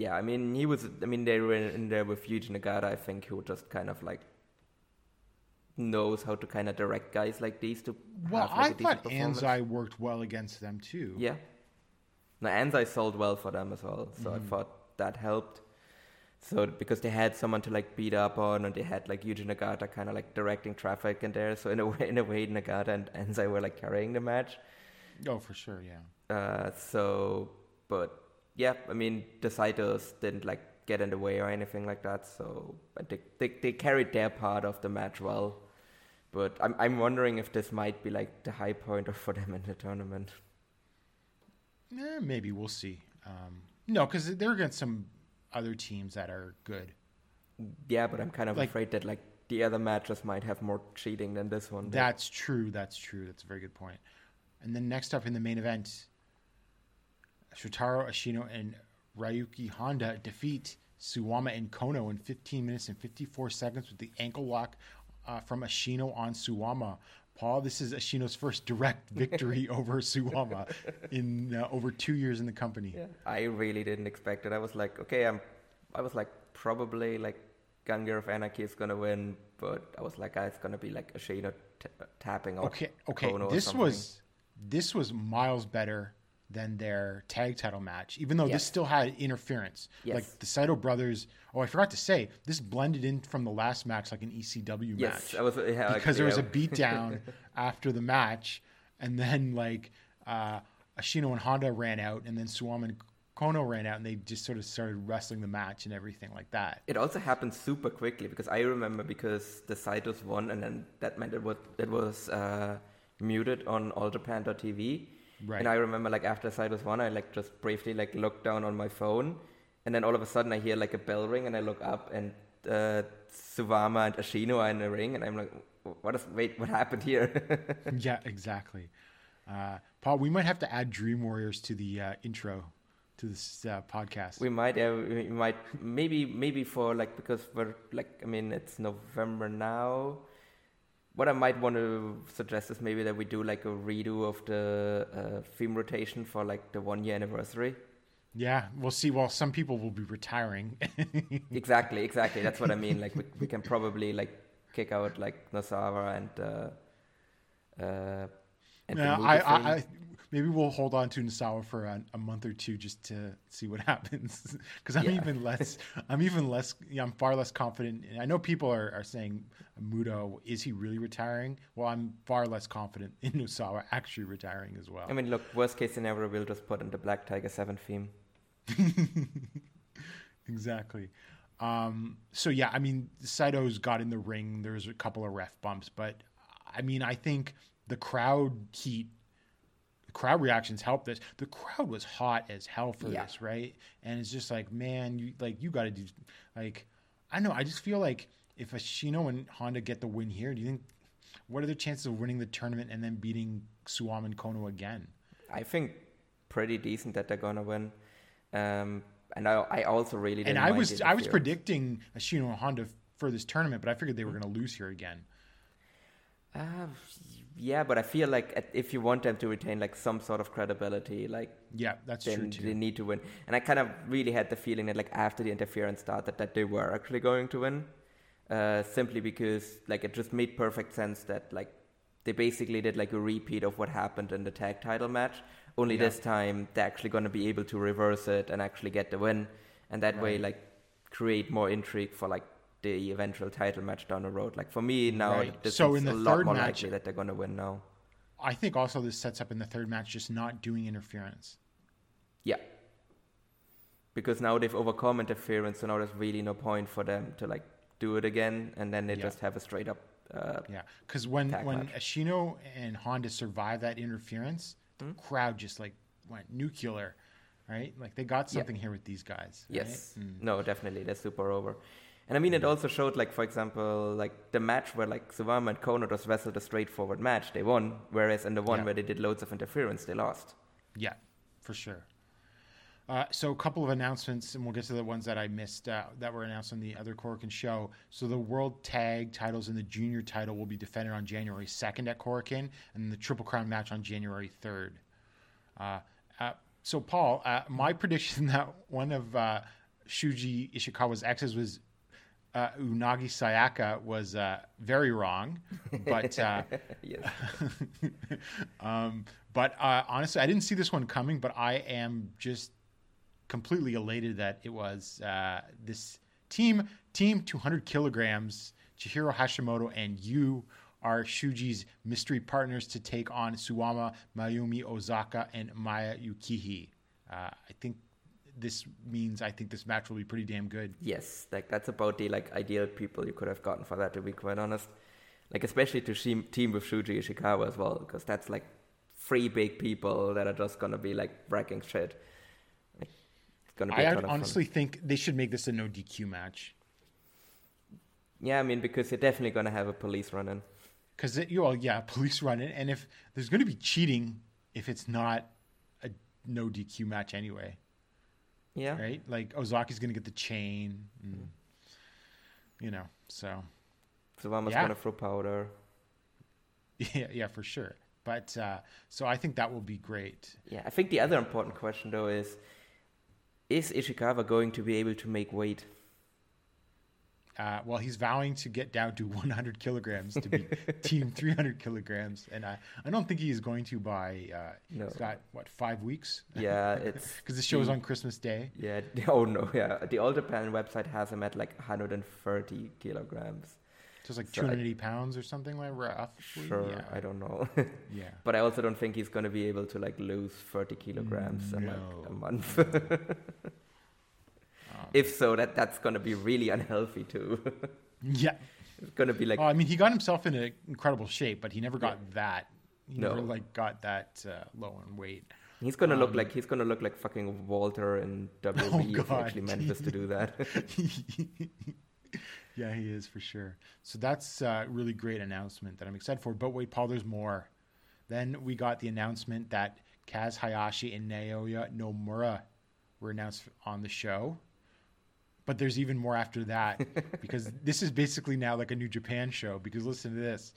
C: yeah, I mean, he was. I mean, they were in there with Yuji Nagata. I think who just kind of like knows how to kind of direct guys like these to.
B: well,
C: have, like,
B: I thought. Anzai worked well against them too.
C: Yeah. Now Anzai sold well for them as well, so
B: Mm-hmm.
C: I thought that helped. So because they had someone to like beat up on, and they had like Yuji Nagata kind of like directing traffic in there. So in a way, in a way, Nagata and Anzai were like carrying the match.
B: Oh, for sure. Yeah.
C: Uh, so, but yeah, I mean, the Saitos didn't like get in the way or anything like that. So think they, they carried their part of the match well. But I'm I'm wondering if this might be like the high pointer for them in the tournament.
B: Eh, maybe we'll see. Um, no, because they're against some other teams that are good.
C: Yeah, but I'm kind of
B: Like-
C: afraid that like the other matches might have more cheating than this one. did.
B: That's true. That's true. That's a very good point. And then next up in the main event, Shotaro Ashino and Ryuki Honda defeat Suwama and Kono in 15 minutes and 54 seconds with the ankle lock uh, from Ashino on Suwama. Paul, this is Ashino's first direct victory over Suwama in uh, over two years in the company.
C: Yeah, I really didn't expect it. I was like, okay, I'm, I was like, probably like Gungnir of Anarchy is gonna win, but I was like, ah, it's gonna be like Ashino t- tapping off.
B: Okay, okay.
C: Kono
B: This was this was miles better than their tag title match, even though this still had interference.
C: Yes.
B: Like the Saito brothers. Oh, I forgot to say this blended in from the last match like an ECW
C: yes,
B: match
C: was yeah,
B: because there was a beatdown after the match, and then like uh, Ashino and Honda ran out, and then Suwama and Kono ran out, and they just sort of started wrestling the match and everything like that.
C: It also happened super quickly because I remember because the Saitos won, and then that meant it was it was uh, muted on all AllJapan.tv.
B: Right.
C: And I remember like after Saitos won, I like just briefly like looked down on my phone, and then all of a sudden I hear like a bell ring, and I look up, and uh, Suwama and Ashino are in the ring, and I'm like, what is wait, what happened here?
B: yeah, exactly. Uh, Paul, we might have to add Dream Warriors to the uh, intro to this uh, podcast.
C: we might uh, we might maybe maybe for like because we're like I mean it's November now. What I might want to suggest is maybe that we do like a redo of the uh, theme rotation for like the one year anniversary.
B: Yeah, we'll see. Well, some people will be retiring.
C: Exactly, exactly. That's what I mean. Like we, we can probably like kick out like Nosawa and uh, uh, and
B: Yeah, I. I, I, maybe we'll hold on to Nosawa for a, a month or two just to see what happens. Because I'm
C: Yeah.
B: even less, I'm even less, yeah, I'm far less confident. And I know people are, are saying, Muto is he really retiring? Well, I'm far less confident in Nosawa actually retiring as well.
C: I mean, look, worst case scenario, we'll just put in the Black Tiger Seven theme.
B: exactly. Um, so yeah, I mean, Saito's got in the ring. There's a couple of ref bumps, but I mean, I think the crowd heat, the crowd reactions helped this. The crowd was hot as hell for
C: Yeah.
B: this, right? And it's just like, man, you like you got to do, like, I know. I just feel like if Ashino and Honda get the win here, do you think? What are the chances of winning the tournament and then beating Suwama and Kono again?
C: I think pretty decent that they're gonna win. Um, and I, I also really
B: And I was I was predicting Ashino and Honda for this tournament, but I figured they were going to lose here again.
C: Uh, yeah, but I feel like if you want them to retain like some sort of credibility, like
B: Yeah, that's true too.
C: they need to win. And I kind of really had the feeling that like after the interference started, that they were actually going to win, uh, simply because like it just made perfect sense that like they basically did like a repeat of what happened in the tag title match. Only
B: Yeah.
C: this time they're actually going to be able to reverse it and actually get the win, and that way like create more intrigue for like the eventual title match down the road. Like for me now,
B: Right.
C: this
B: So
C: is a lot more
B: match-
C: likely that they're going to win now.
B: I think also this sets up in the third match just not doing interference.
C: Yeah. Because now they've overcome interference, so now there's really no point for them to like do it again, and then they
B: Yeah.
C: just have a straight up. Uh,
B: Yeah, because when when
C: match.
B: Ashino and Honda survived that interference,
C: Hmm?
B: the crowd just like went nuclear, right? Like they got
C: Yeah.
B: something here with these guys. right?
C: yes,
B: Mm.
C: no, definitely, they're super over. And I mean, it also showed, like, for example, like the match where like Suwama and Kono just wrestled a straightforward match, they won. Whereas in the one
B: Yeah.
C: where they did loads of interference, they lost.
B: Yeah, for sure. Uh, so a couple of announcements, and we'll get to the ones that I missed uh, that were announced on the other Korakuen show. So the World Tag titles and the Junior title will be defended on January 2nd at Korakuen, and the Triple Crown match on January 3rd. Uh, uh, so Paul, uh, my prediction that one of uh, Shuji Ishikawa's exes was uh, Unagi Sayaka was uh, very wrong, but. Uh, um, but uh, honestly, I didn't see this one coming. But I am just completely elated that it was uh, this team, team 200 kilograms. Chihiro Hashimoto and Yuu are Shuji's mystery partners to take on Suwama, Mayumi Ozaka, and Maya Yukihi. Uh, I think this means I think this match will be pretty damn good.
C: Yes, like that's about the like ideal people you could have gotten for that. To be quite honest, like especially to team team with Shuji Ishikawa as well, because that's like three big people that are just gonna be like wrecking shit. Like, it's gonna be. a
B: I
C: of fun.
B: honestly think they should make this a no DQ match.
C: Yeah, I mean because you're definitely gonna have a police run in.
B: Because you all, yeah, police run it, and if there's going to be cheating, if it's not a no DQ match anyway,
C: Yeah.
B: right? Like Ozaka's going to get the chain, and, you know. So
C: So Suwama's
B: Yeah.
C: gonna throw powder.
B: yeah, yeah, for sure. But uh, so I think that will be great.
C: Yeah, I think the other important question though is, is Ishikawa going to be able to make weight?
B: Uh, well, he's vowing to get down to 100 kilograms to be team 300 kilograms, and I, I don't think he is going to by. Uh,
C: No.
B: He's got what five weeks?
C: Yeah, it's
B: Because the show is on Christmas Day.
C: Yeah. Oh no. Yeah. The All Japan website has him at like 130 kilograms.
B: So it's like
C: So I-
B: 280 pounds or something like roughly.
C: Sure.
B: Yeah.
C: I don't know.
B: yeah.
C: but I also don't think he's gonna be able to like lose 30 kilograms in like a
B: No.
C: month. If so, that that's gonna be really unhealthy too.
B: Yeah.
C: it's gonna be like
B: oh, I mean, he got himself in incredible shape, but he never got that. He
C: No.
B: never like got that uh, low in weight.
C: he's gonna look
B: um,
C: like he's gonna look like fucking Walter in WWE if he
B: Oh,
C: actually manages to do that.
B: yeah, he is for sure. So that's a really great announcement that I'm excited for. But wait, Paul, there's more. Then we got the announcement that Kaz Hayashi and Naoya Nomura were announced on the show. But there's even more after that because this is basically now like a New Japan show. Because listen to this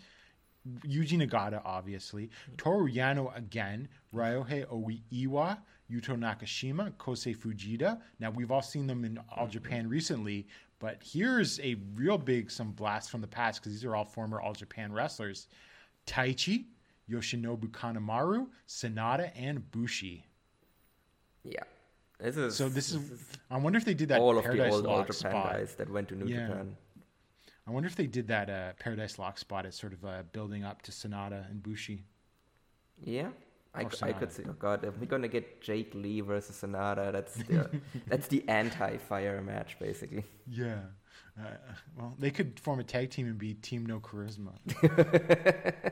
B: Yuji Nagata, obviously, Toru Yano again, Ryohei Oiwa, Yuto Nakashima, Kosei Fujita. Now we've all seen them in All mm-hmm. Japan recently, but here's a real big some blast from the past because these are all former All Japan wrestlers: Taichi, Yoshinobu Kanemaru, Sanada, and Bushi.
C: Yeah. This is
B: So this is. I wonder if they did that
C: all of the
B: Paradise
C: old All
B: Lock
C: Japan
B: spot.
C: guys that went to New
B: Yeah.
C: Japan.
B: I wonder if they did that uh, Paradise Lock spot as sort of uh, building up to Sanada and Bushi.
C: Yeah, I, I could see. Oh God, if we're gonna get Jake Lee versus Sanada, that's the that's the anti-fire match, basically.
B: Yeah. Uh, well, they could form a tag team and be Team No Charisma.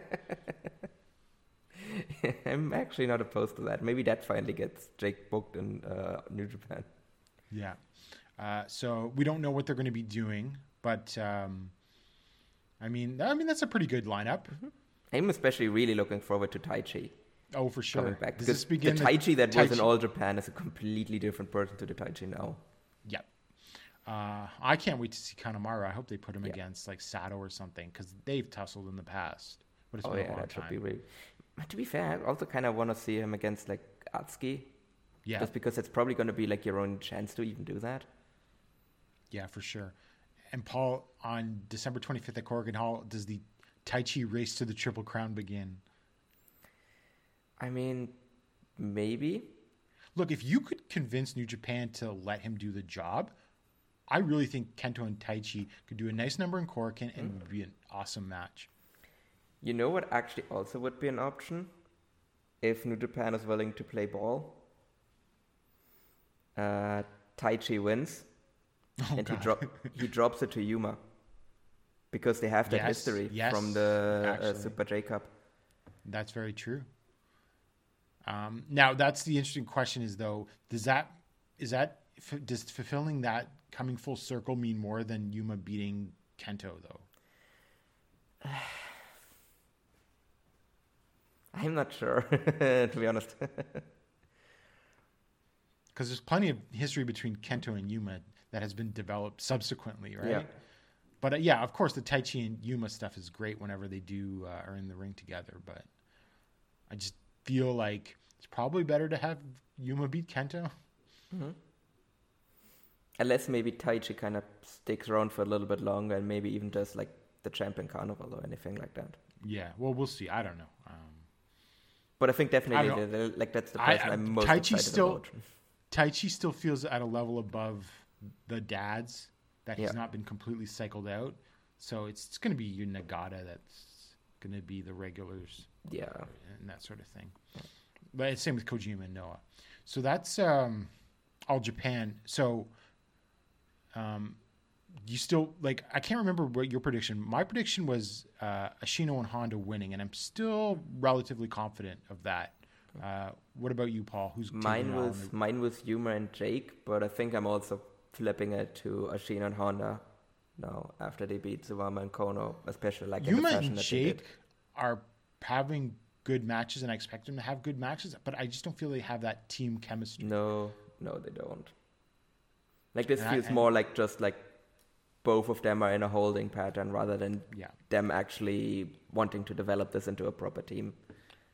C: I'm actually not opposed to that. Maybe that finally gets Jake booked in uh, New Japan.
B: Yeah. Uh, so we don't know what they're going to be doing, but um, I mean, I mean that's a pretty good lineup.
C: I'm especially really looking forward to Taichi
B: Oh, for sure.
C: coming back
B: Does
C: because
B: this begin
C: the Taichi that was in All Japan is a completely different person to the Taichi now.
B: Yeah. Uh, I can't wait to see Kanemaru. I hope they put him
C: Yeah.
B: against like Sato or something because they've tussled in the past. But it's
C: Oh
B: been a
C: yeah,
B: long
C: that should
B: time.
C: be really. But to be fair, I also kind of want to see him against like Atsuki,
B: yeah,
C: just because it's probably going to be like your own chance to even do that.
B: yeah, for sure. And Paul, on December 25th at Korakuen Hall, does the Taichi race to the Triple Crown begin?
C: I mean, maybe.
B: Look, if you could convince New Japan to let him do the job, I really think Kento and Taichi could do a nice number in Korakuen and it would be an awesome match.
C: You know what actually also would be an option? If New Japan is willing to play ball. Uh, Taichi wins,
B: Oh,
C: and he, drop, he drops it to Yuma. Because they have that
B: Yes,
C: history
B: yes,
C: from the uh. Super J Cup.
B: That's very true. Um, now, that's the interesting question: is though, does that is that f- does fulfilling that coming full circle mean more than Yuma beating Kento though?
C: I'm not sure, to be honest.
B: Because there's plenty of history between Kento and Yuma that has been developed subsequently, right?
C: Yeah.
B: But uh, yeah, of course, the Taichi and Yuma stuff is great whenever they do uh, are in the ring together. But I just feel like it's probably better to have Yuma beat Kento.
C: Unless maybe Taichi kind of sticks around for a little bit longer and maybe even does like the Champion Carnival or anything like that.
B: Yeah, well, we'll see. I don't know. Um,
C: But I think definitely,
B: I
C: like that's the person
B: I-
C: am most
B: Taichi
C: excited
B: still-
C: about.
B: Taichi still feels at a level above the dads that he's
C: Yeah.
B: not been completely cycled out. So it's, it's going to be your Nagata that's going to be the regulars
C: Yeah,
B: and that sort of thing. But it's same with Kojima and Noah. So that's um, all Japan. So um, you still like I can't remember what your prediction. My prediction was uh, Ashino and Honda winning, and I'm still relatively confident of that. Uh, what about you, Paul? Who's
C: mine
B: it all
C: was
B: the-
C: mine was Yuma and Jake, but I think I'm also flipping it to Ashino and Honda now after they beat Suwama and Kono, especially like in the
B: Yuma
C: fashion
B: and
C: they did.
B: Jake are having good matches, and I expect them to have good matches. But I just don't feel they have that team chemistry.
C: No, no, they don't. Like this
B: And
C: feels
B: and-
C: more like just like both of them are in a holding pattern rather than
B: Yeah.
C: them actually wanting to develop this into a proper team.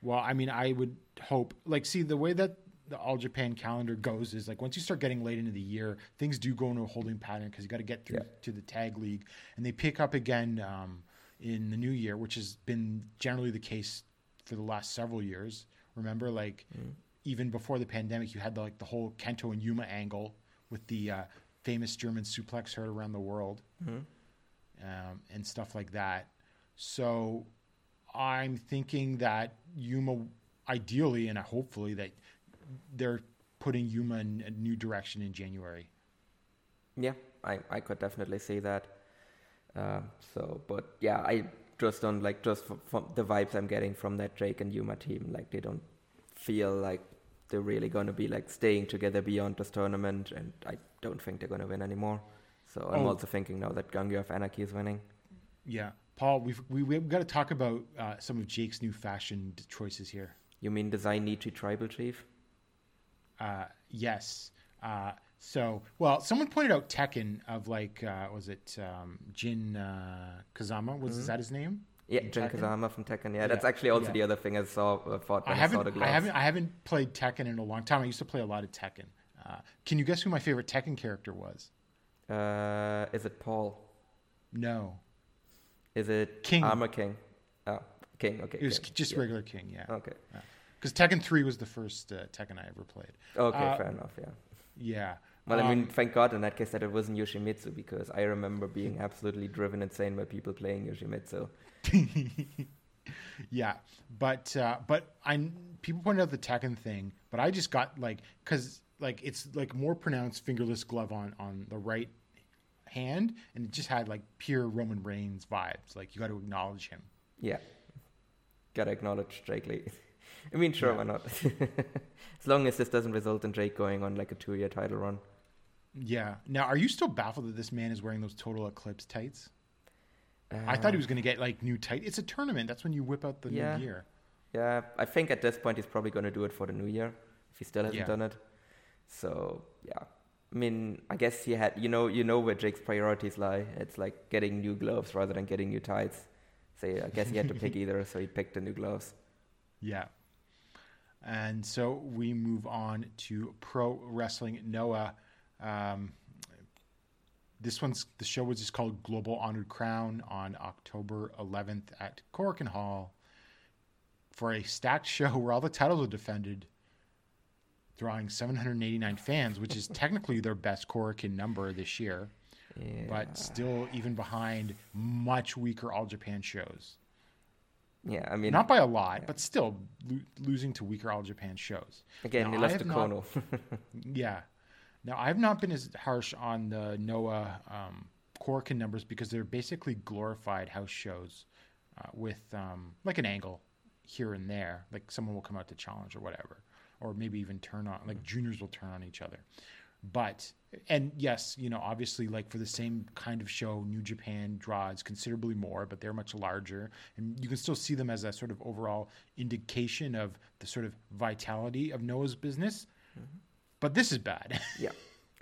B: Well, I mean, I would hope, like, see, the way that the All Japan calendar goes is like once you start getting late into the year, things do go into a holding pattern because you got to get through
C: Yeah.
B: to the tag league, and they pick up again um, in the new year, which has been generally the case for the last several years. Remember, like, even before the pandemic, you had the, like the whole Kento and Yuma angle with the uh, famous German suplex heard around the world um, and stuff like that. So I'm thinking that Yuma, ideally and hopefully, that they're putting Yuma in a new direction in January.
C: Yeah, I, I could definitely see that. Uh, so, but yeah, I just don't like just from, from the vibes I'm getting from that Jake and Yuma team. Like they don't feel like they're really going to be like staying together beyond this tournament, and I don't think they're going to win anymore. So I'm
B: Oh.
C: also thinking now that Gungnir of Anarchy is winning.
B: Yeah, Paul, we've we, we've got to talk about uh, some of Jake's new fashion choices here.
C: You mean the Zainichi tribal chief?
B: Uh, yes. Uh, so, well, someone pointed out Tekken of like, uh, was it um, Jin uh, Kazama? Was is that his name?
C: Yeah,
B: in
C: Jin
B: Tekken?
C: Kazama from Tekken. Yeah, that's
B: Yeah,
C: actually also
B: yeah.
C: the other thing I saw. Uh, thought
B: I
C: when I, saw the
B: haven't, I
C: gloves.
B: haven't, I haven't played Tekken in a long time. I used to play a lot of Tekken. Uh, can you guess who my favorite Tekken character was?
C: Uh, is it Paul?
B: No,
C: Is it
B: King.
C: Armor King? Oh, King. Okay.
B: it was
C: King.
B: just
C: yeah.
B: regular King. Yeah,
C: Okay.
B: because Tekken Three was the first uh, Tekken I ever played.
C: Okay,
B: Uh,
C: fair enough. Yeah.
B: Yeah.
C: Well, I mean,
B: Um,
C: thank God in that case that it wasn't Yoshimitsu because I remember being absolutely driven insane by people playing Yoshimitsu.
B: yeah, but uh, but I people pointed out the Tekken thing, but I just got like because like it's like more pronounced fingerless glove on on the right hand, and it just had like pure Roman Reigns vibes. Like you got to acknowledge him.
C: Yeah. Gotta acknowledge Drake Lee. I mean, sure,
B: Yeah.
C: why not? as long as this doesn't result in Drake going on like a two year title run.
B: Yeah. Now, are you still baffled that this man is wearing those Total Eclipse tights? I thought he
C: Uh,
B: was going to get like new tight. It's a tournament. That's when you whip out the
C: Yeah.
B: new gear.
C: Yeah, I think at this point he's probably going to do it for the new year if he still hasn't
B: Yeah.
C: done it. So yeah, I mean, I guess he had you know you know where Jake's priorities lie. It's like getting new gloves rather than getting new tights. So yeah, I guess he had to pick either, so he picked the new gloves.
B: Yeah. And so we move on to pro wrestling Noah. Um, this one's the show was just called Global Honored Crown on October 11th at Korakuen Hall for a stacked show where all the titles are defended, drawing 789 fans, which is technically their best Korakuen number this year,
C: Yeah.
B: but still even behind much weaker All Japan shows.
C: yeah, I mean,
B: Not by a lot, but still lo- losing to weaker All Japan shows.
C: again,
B: Now,
C: he
B: I
C: lost
B: have
C: to Kono.
B: Yeah. Now, I've not been as harsh on the Noah um, Korakuen numbers because they're basically glorified house shows uh, with um, like an angle here and there. Like someone will come out to challenge or whatever, or maybe even turn on, like juniors will turn on each other. But, and yes, you know, obviously, like for the same kind of show, New Japan draws considerably more, but they're much larger. And you can still see them as a sort of overall indication of the sort of vitality of Noah's business. But this is bad.
C: yeah,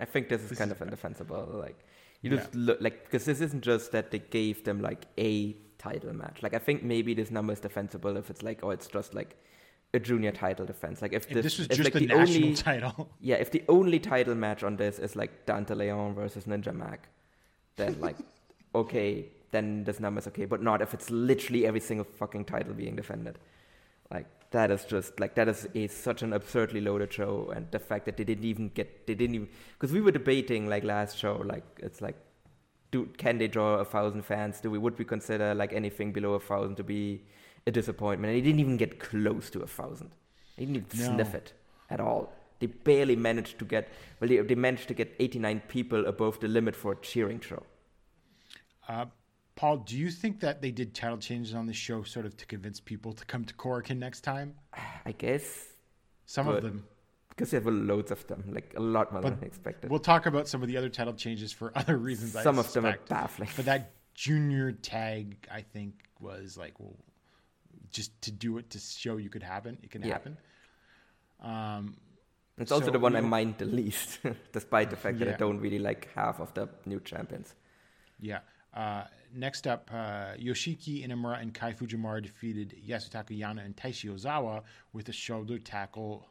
C: I think this is
B: This
C: kind
B: is
C: of indefensible. Like, you
B: Yeah.
C: just look like because this isn't just that they gave them like a title match. Like, I think maybe this number is defensible if it's like, oh, it's just like a junior title defense. Like, if,
B: If this was
C: if,
B: just
C: like,
B: the, national
C: only
B: title.
C: yeah, if the only title match on this is like Dante Leon versus Ninja Mac, then like, okay, then this number is okay. But not if it's literally every single fucking title being defended. Like that is just like that is a such an absurdly loaded show, and the fact that they didn't even get they didn't even because we were debating like last show like it's like. Do, can they draw a thousand fans? Do we would we consider like anything below a thousand to be a disappointment? And they didn't even get close to a thousand. They didn't even
B: No.
C: sniff it at all. They barely managed to get well. They, they managed to get 89 people above the limit for a cheering show.
B: Uh, Paul, do you think that they did title changes on the show sort of to convince people to come to Korakuen next time?
C: I guess
B: Some of them.
C: because there were loads of them, like a lot more
B: But
C: than I expected.
B: We'll talk about some of the other title changes for other reasons. I
C: Some of them are baffling.
B: But that junior tag, I think, was like, well, just to do it to show you could happen. It can
C: Yeah.
B: happen. Um,
C: It's also
B: so
C: the one I
B: we'll-
C: mind the least, despite the fact that I don't really like half of the new champions.
B: Yeah. Uh, next up, uh, Yoshiki Inamura and Kai Fujimura defeated Yasutaka Yano and Taishi Ozawa with a shoulder tackle.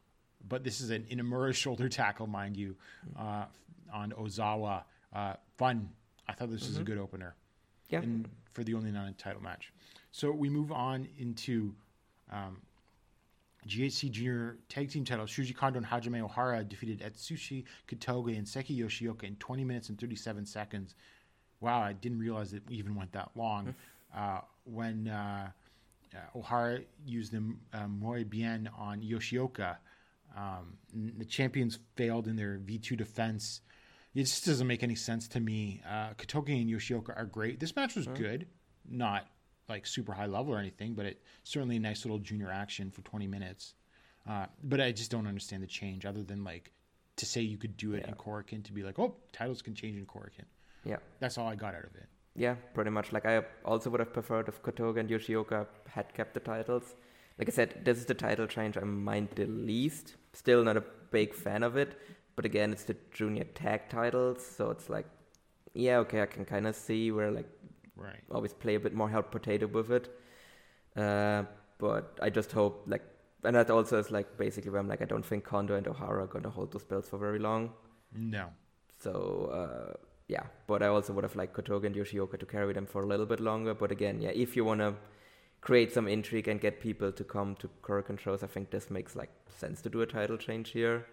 B: But this is an Inamura shoulder tackle, mind you, uh, on Ozawa. Uh, fun. I thought this was a good opener
C: Yeah,
B: in, for the only non-title match. So we move on into um, GHC Junior Tag Team title. Shuji Kondo and Hajime Ohara defeated Atsushi Kotoge and Seiki Yoshioka in 20 minutes and 37 seconds. Wow, I didn't realize it even went that long. uh, when uh, uh, Ohara used the um, Muy Bien on Yoshioka, um, the champions failed in their V2 defense. It just doesn't make any sense to me. Uh, Kotoge and Yoshioka are great. This match was good, not like super high level or anything, but it certainly a nice little junior action for 20 minutes. Uh, but I just don't understand the change, other than like to say you could do it in Korakuen to be like, oh, titles can change in Korakuen.
C: Yeah,
B: That's all I got out of it.
C: yeah, pretty much. Like I also would have preferred if Kotoge and Yoshioka had kept the titles. Like I said, this is the title change I mind the least. Still not a big fan of it, but again, it's the junior tag titles, so it's like, yeah, okay, I can kind of see where like
B: Right.
C: always play a bit more hot potato with it. Uh, but I just hope like, and that also is like basically where I'm like, I don't think Kondo and Ohara are gonna hold those belts for very long.
B: No.
C: So uh, yeah, but I also would have liked Kotoge and Yoshioka to carry them for a little bit longer. But again, yeah, if you wanna create some intrigue and get people to come to Korakuen shows, I think this makes like sense to do a title change here.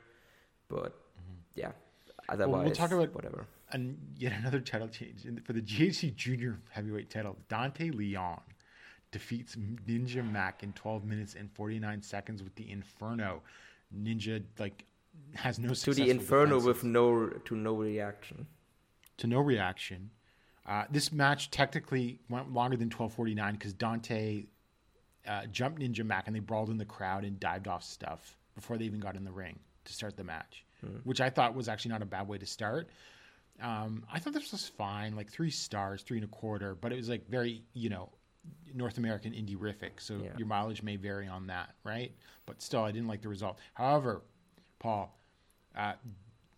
C: But mm-hmm. yeah, otherwise,
B: talk about-
C: whatever.
B: And yet another title change In- for the GHC Junior Heavyweight title. Dante Leon defeats Ninja Mac in 12 minutes and 49 seconds with the Inferno. Ninja like has no
C: To the Inferno
B: defenses.
C: with no to no reaction.
B: To no reaction. Uh, this match technically went longer than 12:49 because Dante uh, jumped Ninja Mac and they brawled in the crowd and dived off stuff before they even got in the ring to start the match, which I thought was actually not a bad way to start. Um, I thought this was fine, like three stars, three and a quarter, but it was like very, you know, North American indie rific. So
C: Yeah.
B: your mileage may vary on that, right? But still, I didn't like the result. However, Paul, uh,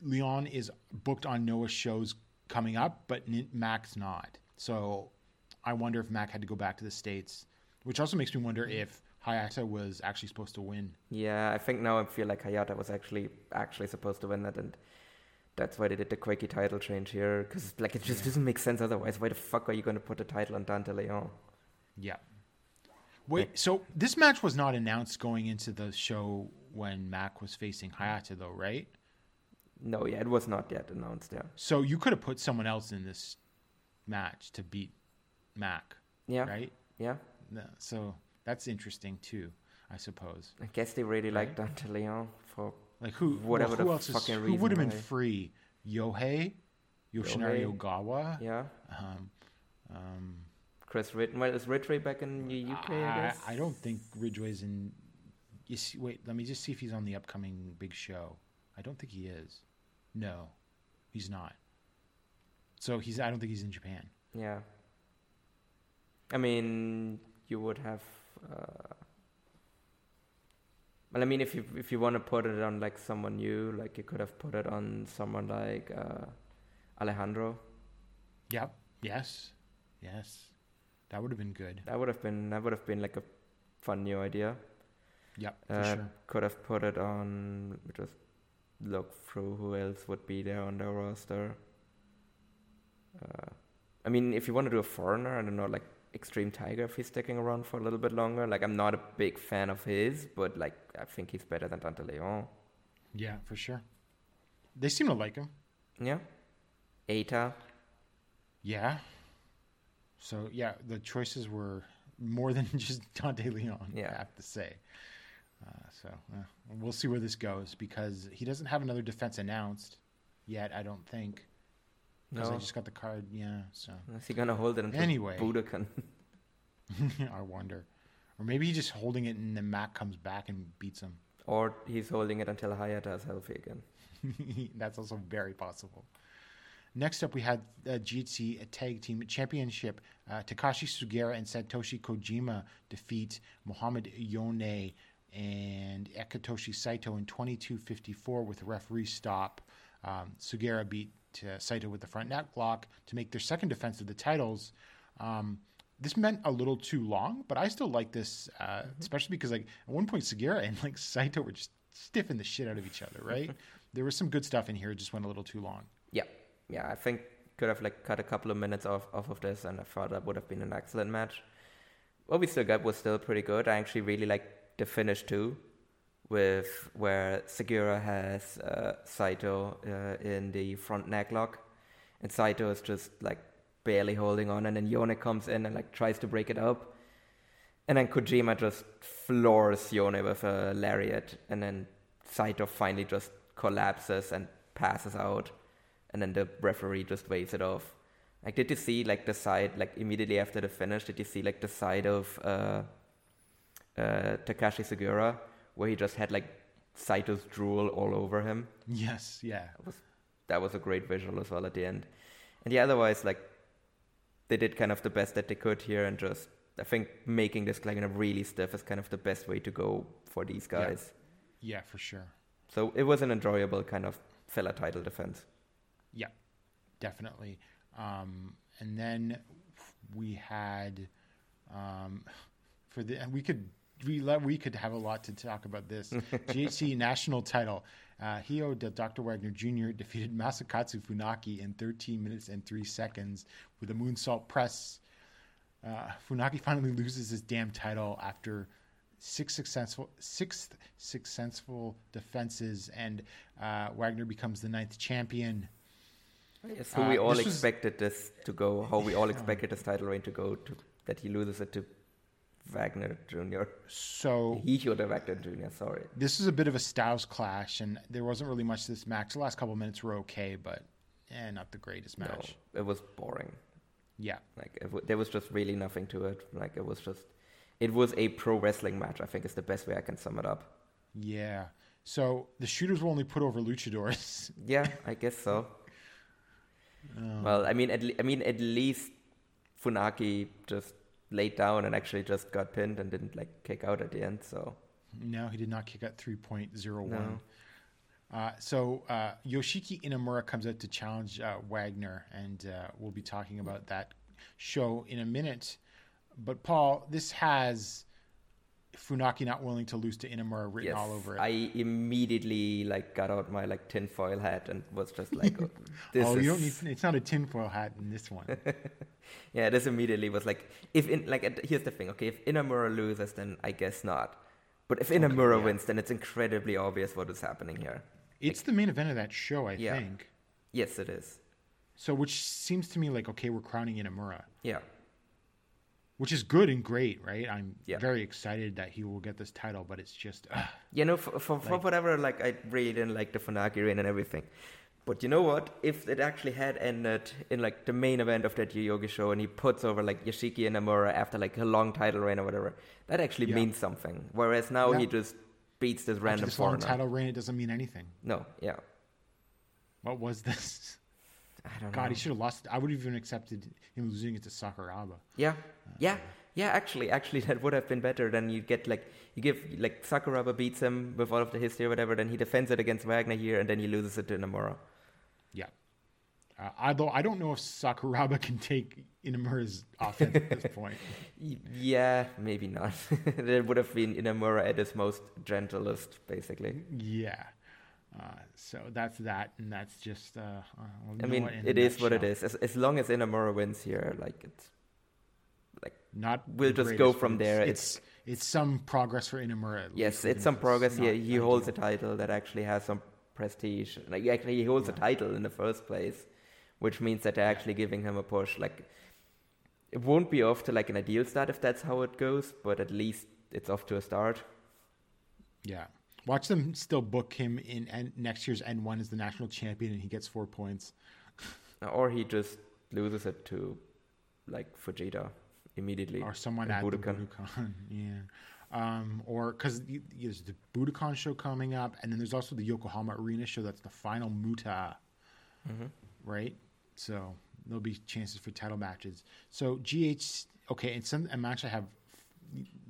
B: Leon is booked on Noah's shows coming up, but Mac's not. So I wonder if Mac had to go back to the States, which also makes me wonder mm. if Hayata was actually supposed to win.
C: Yeah, I think now I feel like Hayata was actually actually supposed to win that, and that's why they did the quirky title change here. Because like it just doesn't make sense otherwise. Why the fuck are you going to put the title on Dante Leon?
B: Yeah. Wait, so this match was not announced going into the show when Mac was facing Hayata, though, right?
C: No, yeah, it was not yet announced. Yeah,
B: So you could have put someone else in this match to beat Mac,
C: yeah,
B: right?
C: yeah.
B: So that's interesting too, I suppose.
C: I guess they really like Dante Leon for
B: Like who?
C: Whatever
B: well, who
C: the
B: else is? Who would have been free? Yohei, Yoshinari
C: Yohei.
B: Ogawa.
C: yeah.
B: Um, um,
C: Chris Rid well, is Ridgeway back in the UK? I,
B: I,
C: guess.
B: I don't think Ridgeway's in. You see, wait, let me just see if he's on the upcoming big show. I don't think he is. No, he's not. So he's. I don't think he's in Japan.
C: Yeah. I mean, you would have. Uh, well, I mean, if you if you want to put it on like someone new, like you could have put it on someone like uh, Alejandro.
B: Yep. Yes. Yes. That would have been good.
C: That would have been that would have been like a fun new idea.
B: Yep. For
C: Uh,
B: sure.
C: Could have put it on. me Just look through who else would be there on the roster. Uh, I mean, if you want to do a foreigner, I don't know, like Extreme Tiger, if he's sticking around for a little bit longer. Like, I'm not a big fan of his, but like, I think he's better than Dante Leon.
B: Yeah, for sure. They seem to like him.
C: Yeah. Eita.
B: Yeah. So yeah, the choices were more than just Dante Leon.
C: Yeah.
B: I have to say. Uh, so uh, we'll see where this goes because he doesn't have another defense announced yet. I don't think. Because I just got the card. Yeah. So
C: Is he gonna hold it until
B: Anyway.
C: Budokan?
B: I wonder, or maybe he's just holding it and then Mac comes back and beats him.
C: or he's holding it until Hayata is healthy again.
B: That's also very possible. Next up, we had uh, GHC Tag Team Championship. Uh, Takashi Sugiura and Satoshi Kojima defeat Mohamed Yone and Akitoshi Saito in 22:54 with a referee stop. Um, Sugiura beat uh, Saito with the front neck lock to make their second defense of the titles. Um, this meant a little too long, but I still like this, uh, especially because like at one point Sugiura and like Saito were just stiffing the shit out of each other, right? there was some good stuff in here. It just went a little too long.
C: Yeah, yeah. I think could have like cut a couple of minutes off off of this, and I thought that would have been an excellent match. What we still got was still pretty good. I actually really liked the finish too, with where Sugiura has uh, Saito uh, in the front neck lock, and Saito is just like barely holding on, and then Yone comes in and like tries to break it up, and then Kojima just floors Yone with a lariat, and then Saito finally just collapses and passes out, and then the referee just waves it off. Like, did you see like the side like immediately after the finish? Did you see like the side of uh, uh, Takashi Sugiura where he just had like Saito's drool all over him?
B: Yes, yeah.
C: that was a great visual as well at the end. And yeah, otherwise, like they did kind of the best that they could here, and just I think making this kind of really stiff is kind of the best way to go for these guys.
B: Yeah, for sure.
C: So it was an enjoyable kind of filler title defense.
B: Yeah, definitely. Um, and then we had, um, for the we could we we could have a lot to talk about this GHC national title. Uh, Hijo Dr. Wagner Jr. defeated Masakatsu Funaki in 13 minutes and three seconds with a moonsault press. Uh, Funaki finally loses his damn title after six successful sixth successful defenses, and uh, Wagner becomes the ninth champion.
C: Yes, who
B: Uh,
C: we all
B: this was-
C: expected this to go, how we all expected this title reign to go, to, that he loses it to Wagner Jr.
B: So
C: He have Wagner Jr., sorry.
B: this is a bit of a styles clash, and there wasn't really much to this match. The last couple minutes were okay, but eh, not the greatest match.
C: No, it was boring.
B: Yeah,
C: Like, it w- there was just really nothing to it. Like, it was just, it was a pro wrestling match, I think is the best way I can sum it up.
B: yeah. So the shooters were only put over luchadors.
C: Yeah, I guess so.
B: Um,
C: Well, I mean, at le- I mean, at least Funaki just laid down and actually just got pinned and didn't like kick out at the end. So
B: no, he did not kick out 3.01.
C: No.
B: Uh, so uh, Yoshiki Inamura comes out to challenge uh, Wagner, and uh, we'll be talking about that show in a minute. But Paul, this has Funaki not willing to lose to Inamura written
C: yes,
B: all over it.
C: I immediately like got out my like tinfoil hat and was just like, oh, this
B: oh,
C: is
B: you don't need. It's not a tinfoil hat in this one.
C: yeah. This immediately was like, if in like here's the thing, okay, if Inamura loses, then I guess not. But if Inamura
B: yeah.
C: wins, then it's incredibly obvious what is happening here.
B: It's the main event of that show, I
C: Yeah.
B: think.
C: Yes, it is.
B: So, which seems to me like okay, we're crowning Inamura,
C: Yeah.
B: Which is good and great, right? I'm
C: Yeah.
B: very excited that he will get this title, but it's just uh,
C: You know, for, for, for whatever, like, I really didn't like the Funaki reign and everything. But you know what? If it actually had ended in, like, the main event of that Yoyogi show and he puts over, like, Yoshiki Inamura after, like, a long title reign or whatever, that actually
B: Yeah.
C: means something. Whereas now he just beats this
B: after
C: random
B: this long title reign, it doesn't mean anything.
C: No, yeah.
B: What was this?
C: I don't
B: God,
C: know.
B: he should have lost. I would have even accepted him losing it to Sakuraba.
C: Yeah, yeah, yeah. Actually, actually, that would have been better. Then you get like you give like Sakuraba beats him with all of the history or whatever. Then he defends it against Wagner here, and then he loses it to Namura.
B: Yeah. Uh, although I don't know if Sakuraba can take Inamura's offense at this point.
C: Yeah, maybe not. that would have been Inamura at his most gentlest, basically.
B: Yeah. Uh, so that's that, and that's just. Uh, uh,
C: I mean, it is what it is. As, as long as Inamura wins here, like it's like
B: Not.
C: We'll just go from there.
B: It's, it's some progress for Inamura. At
C: yes, it's some progress here. He holds a title that actually has some prestige. Like actually, he holds a title in the first place, which means that they're actually giving him a push. Like it won't be off to like an ideal start if that's how it goes, but at least it's off to a start.
B: Yeah. Watch them still book him in next year's N1 as the national champion, and he gets four points.
C: Or he just loses it to like Fujita immediately.
B: or someone at
C: Budokan.
B: the Budokan. yeah. Um, or because there's the Budokan show coming up, and then there's also the Yokohama Arena show. That's the final Muta,
C: Mm-hmm.
B: right? So there'll be chances for title matches. So GH, okay, and some a match I have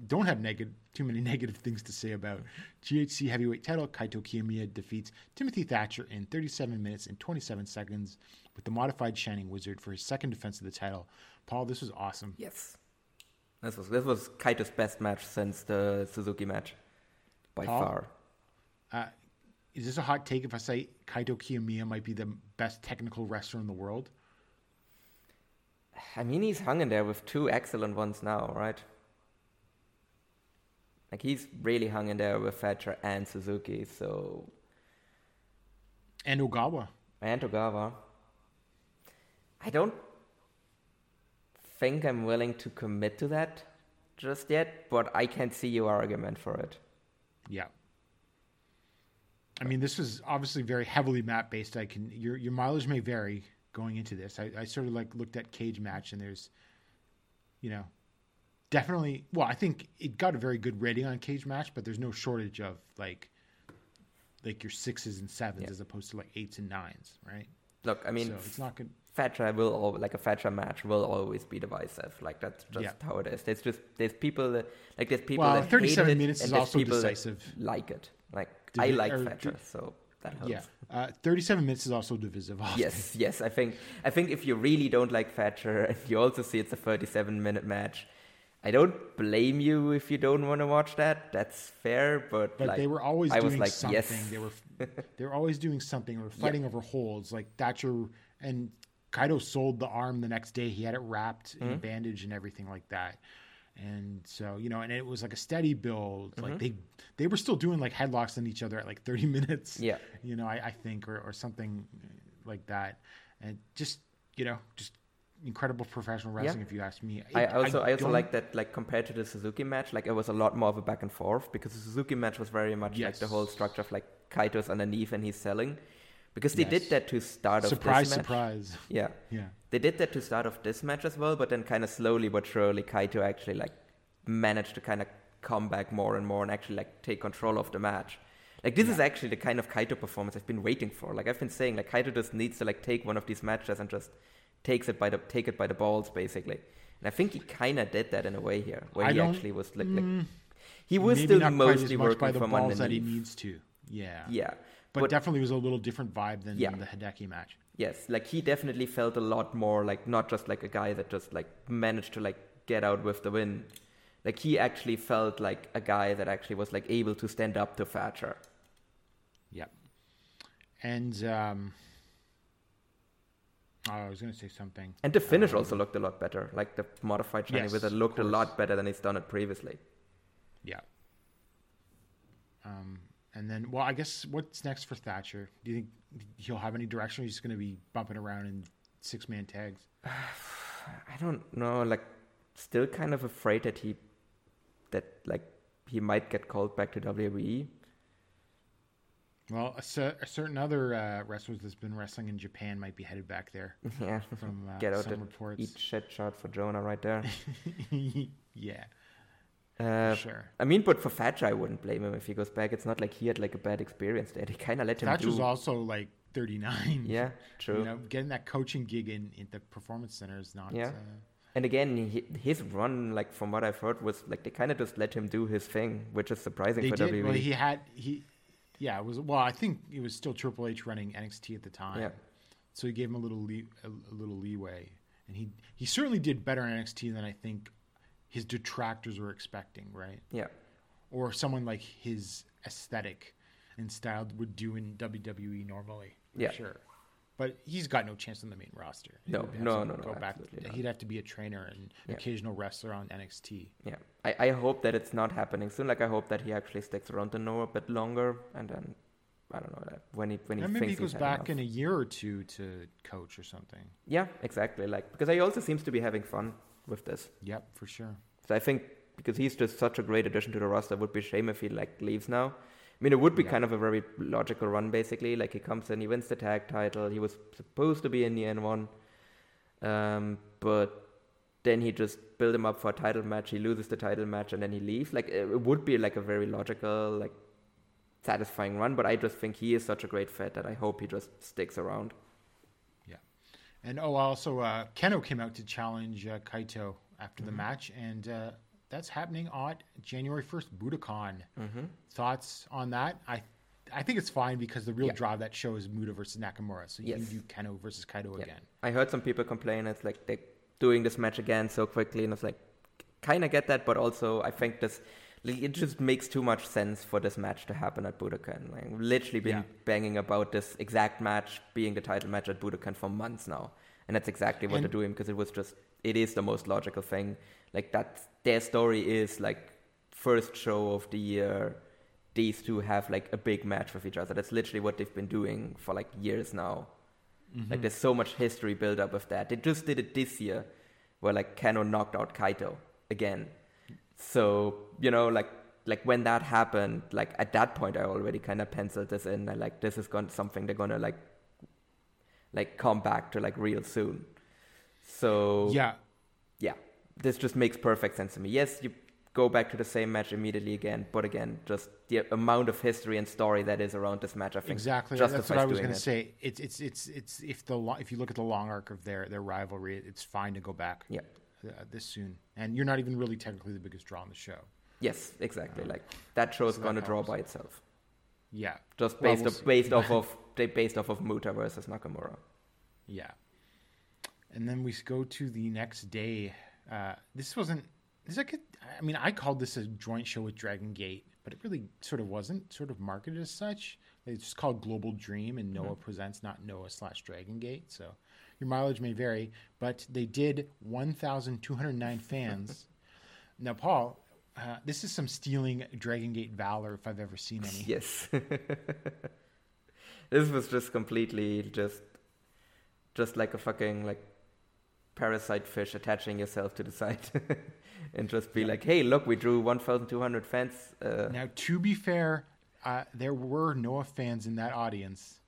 B: don't have negative too many negative things to say about GHC heavyweight title. Kaito Kiyomiya defeats Timothy Thatcher in 37 minutes and 27 seconds with the modified Shining Wizard for his second defense of the title. Paul, this was awesome.
C: Yes. This was this was Kaito's best match since the Suzuki match, by
B: Paul?
C: far.
B: Uh, is this a hot take if I say Kaito Kiyomiya might be the best technical wrestler in the world?
C: I mean, he's hung in there with two excellent ones now, right? Like he's really hung in there with Thatcher and Suzuki, so
B: And Ogawa.
C: and Togawa. I don't think I'm willing to commit to that just yet, but I can see your argument for it.
B: Yeah. I mean, this was obviously very heavily map based. I can your your mileage may vary going into this. I, I sort of like looked at cage match and there's, you know, definitely. Well, I think it got a very good rating on cage match, but there's no shortage of like, like your sixes and sevens
C: Yeah.
B: as opposed to like eights and nines, right?
C: Look, I mean,
B: so it's not good.
C: Thatcher will like a Thatcher match will always be divisive. Like that's just
B: Yeah.
C: how it is. There's just there's people that like there's people
B: Well,
C: that hate
B: 37
C: it,
B: minutes
C: and
B: is also decisive.
C: like it. Like
B: Divi-
C: I like Thatcher,
B: di-
C: so that helps.
B: Yeah, uh, 37 minutes is also divisive. often.
C: Yes, yes. I think I think if you really don't like Thatcher and you also see it's a 37 minute match, I don't blame you if you don't want to watch that. That's fair, but,
B: But
C: like,
B: they were always I
C: doing
B: was like something.
C: yes.
B: They were they were always doing something. They were fighting over holds. Like Thatcher and Kaito sold the arm the next day. He had it wrapped
C: Mm-hmm.
B: in a bandage and everything like that. And so you know, and it was like a steady build.
C: Mm-hmm.
B: Like they they were still doing like headlocks on each other at like thirty minutes.
C: Yeah.
B: you know, I, I think or or something like that. And just you know, just incredible professional wrestling. If you ask me,
C: I also I, also like that like compared to the Suzuki match, like it was a lot more of a back and forth because the Suzuki match was very much like the whole structure of like Kaito's underneath and he's selling. Because they
B: Yes.
C: did that to start of
B: surprise,
C: this match.
B: surprise.
C: Yeah.
B: Yeah.
C: They did that to start off this match as well, but then kind of slowly but surely Kaito actually like managed to kind of come back more and more and actually like take control of the match. Like this is actually the kind of Kaito performance I've been waiting for. Like I've been saying, like Kaito just needs to like take one of these matches and just takes it by the take it by the balls basically. And I think he kind of did that in a way here, where
B: I
C: he
B: mm,
C: actually was like, like he was still mostly working
B: by the
C: from
B: balls that he needs to. Yeah.
C: Yeah,
B: But, definitely was a little different vibe than
C: Yeah.
B: the Hideki match.
C: Yes, like he definitely felt a lot more like not just like a guy that just like managed to like get out with the win. Like he actually felt like a guy that actually was like able to stand up to Thatcher.
B: Yep. And um, oh, I was going to say something.
C: And the finish also looked a lot better. Like the modified shiny
B: Yes,
C: wizard looked a lot better than he's done it previously.
B: Yeah. Um, and then, well, I guess what's next for Thatcher? Do you think he'll have any direction? Or he's just going to be bumping around in six man tags.
C: I don't know, like still kind of afraid that he that like he might get called back to. WWE.
B: Well, a, cer- a certain other uh, wrestlers that's been wrestling in Japan might be headed back there
C: yeah.
B: from uh,
C: Get out
B: some
C: and
B: reports.
C: eat shit shot for Jonah right there.
B: yeah,
C: Uh,
B: sure.
C: I mean, but for Thatcher, I wouldn't blame him if he goes back. It's not like he had like a bad experience there. They kind of let him
B: Thatcher's
C: do.
B: also like 39.
C: Yeah, true.
B: You know, getting that coaching gig in, in the performance center is not.
C: Yeah.
B: Uh,
C: And again, he, his run, like from what I've heard, was like they kind of just let him do his thing, which is surprising
B: they
C: for
B: did.
C: WWE.
B: Well, he had he. Yeah, it was. Well, I think it was still Triple H running NXT at the time.
C: Yeah.
B: So he gave him a little lee, a, a little leeway, and he he certainly did better in NXT than I think his detractors were expecting, right?
C: yeah,
B: Or someone like his aesthetic and style would do in WWE normally. for
C: Yeah.
B: sure. But he's got no chance on the main roster. He
C: No, no, no, no,
B: Go back.
C: not.
B: He'd have to be a trainer and
C: Yeah.
B: occasional wrestler on NXT.
C: yeah. I, I hope that it's not happening soon. Like I hope that he actually sticks around to know a bit longer, and then I don't know when he when he
B: maybe he goes back
C: enough.
B: in a year or two to coach or something.
C: Yeah, exactly. Like because he also seems to be having fun with this.
B: Yep, for sure.
C: So I think because he's just such a great addition to the roster, it would be a shame if he like leaves now. I mean, it would be
B: Yeah.
C: kind of a very logical run, basically. Like he comes in, he wins the tag title. He was supposed to be in the N1, um, but then he just build him up for a title match. He loses the title match, and then he leaves. Like it it would be like a very logical, like satisfying run. But I just think he is such a great fit that I hope he just sticks around.
B: Yeah. And oh, also, uh, Kenoh came out to challenge uh, Kaito after
C: Mm-hmm.
B: the match, and uh, that's happening on January 1st, Budokan.
C: Mm-hmm.
B: Thoughts on that? I I think it's fine because the real
C: Yeah.
B: draw of that show is Muta versus Nakamura. So
C: Yes.
B: you do Kenoh versus Kaito
C: Yeah.
B: again.
C: I heard some people complain it's like they're doing this match again so quickly, and it's like kind of get that, but also I think this it just makes too much sense for this match to happen at Budokan. Like, we've literally been
B: Yeah.
C: banging about this exact match being the title match at Budokan for months now, and that's exactly what
B: And-
C: they're doing because it was just it is the most logical thing. Like that, their story is like first show of the year. These two have like a big match with each other. That's literally what they've been doing for like years now. Mm-hmm. Like there's so much history built up of that. They just did it this year, where like Kenoh knocked out Kaito again. So you know, like like when that happened, like at that point, I already kind of penciled this in. I like this is going something they're gonna like like come back to like real soon. So
B: Yeah.
C: This just makes perfect sense to me. Yes, you go back to the same match immediately again, but again, just the amount of history and story that is around this match, I think
B: Exactly. That's what I was going to say. It's it's it's it's if the if you look at the long arc of their their rivalry, it's fine to go back.
C: Yeah.
B: Uh, this soon, and you're not even really technically the biggest draw on the show.
C: Yes, exactly. Like that show's
B: So
C: going to draw by itself,
B: Yeah.
C: just
B: Well,
C: based
B: we'll
C: off, based off of they- based off of Muta versus Nakamura.
B: Yeah. And then we go to the next day. Uh, this wasn't It's like a, I mean, I called this a joint show with Dragon Gate, but it really sort of wasn't sort of marketed as such. It's just called Global Dream, and Noah presents, not Noah slash Dragon Gate. So your mileage may vary, but they did 1,209 fans. now, Paul, uh, this is some stealing Dragon Gate valor if I've ever seen any.
C: Yes. this was just completely just just like a fucking like parasite fish attaching yourself to the side and just be like, "Hey, look, we drew 1200 fans." Uh,
B: Now, to be fair, uh, there were Noah fans in that audience,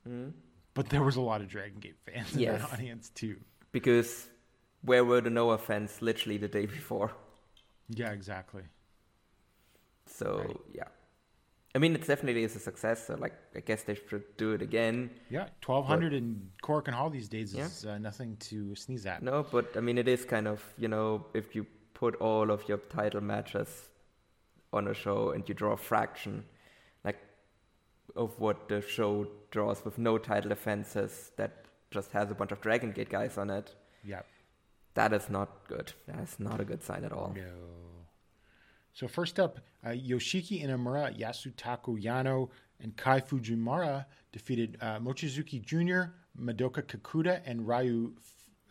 B: but there was a lot of Dragon Gate fans in that audience too.
C: because where were the Noah fans literally the day before?
B: Yeah, exactly.
C: So,
B: Right.
C: yeah. I mean, it definitely is a success. So, like, I guess they should do it again.
B: Yeah, twelve hundred in Korakuen Hall these days
C: Yeah.
B: is uh, nothing to sneeze at.
C: No, but I mean, it is kind of, you know, if you put all of your title matches on a show and you draw a fraction, like, of what the show draws with no title defenses that just has a bunch of Dragon Gate guys on it,
B: Yeah,
C: that is not good. That is not a good sign at all.
B: no. So first up, uh, Yoshiki Inamura, Yasutaka Yano, and Kai Fujimura defeated uh, Mochizuki Jr., Madoka Kakuta, and Ryu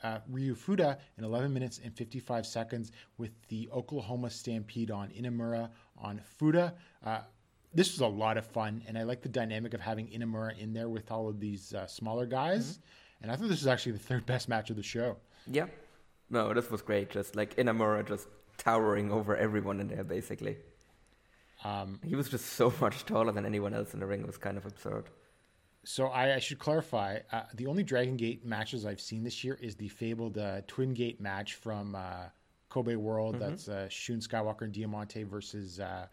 B: uh, Ryu Fuda in 11 minutes and 55 seconds with the Oklahoma Stampede on Inamura on Fuda. Uh, this was a lot of fun, and I like the dynamic of having Inamura in there with all of these uh, smaller guys. And I thought this was actually the third best match of the show.
C: Yeah. No, this was great. Just like Inamura just towering over everyone in there, basically.
B: Um,
C: He was just so much taller than anyone else in the ring. It was kind of absurd.
B: So I, I should clarify: uh, the only Dragon Gate matches I've seen this year is the fabled uh, Twin Gate match from uh, Kobe World. That's uh, Shun Skywalker and Diamante versus uh,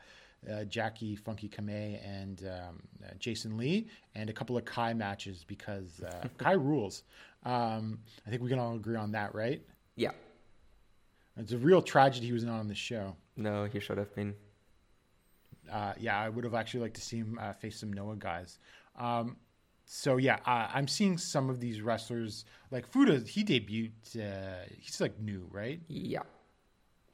B: uh, Jackie Funky Kame and um, uh, Jason Lee, and a couple of Kai matches because uh, Kai rules. Um, I think we can all agree on that, right?
C: Yeah.
B: It's a real tragedy he was not on the show.
C: No, he should have been.
B: uh, yeah, I would have actually liked to see him uh, face some Noah guys. Um, so yeah, uh, I'm seeing some of these wrestlers like Fuda. He debuted. Uh, he's like new, right?
C: Yeah.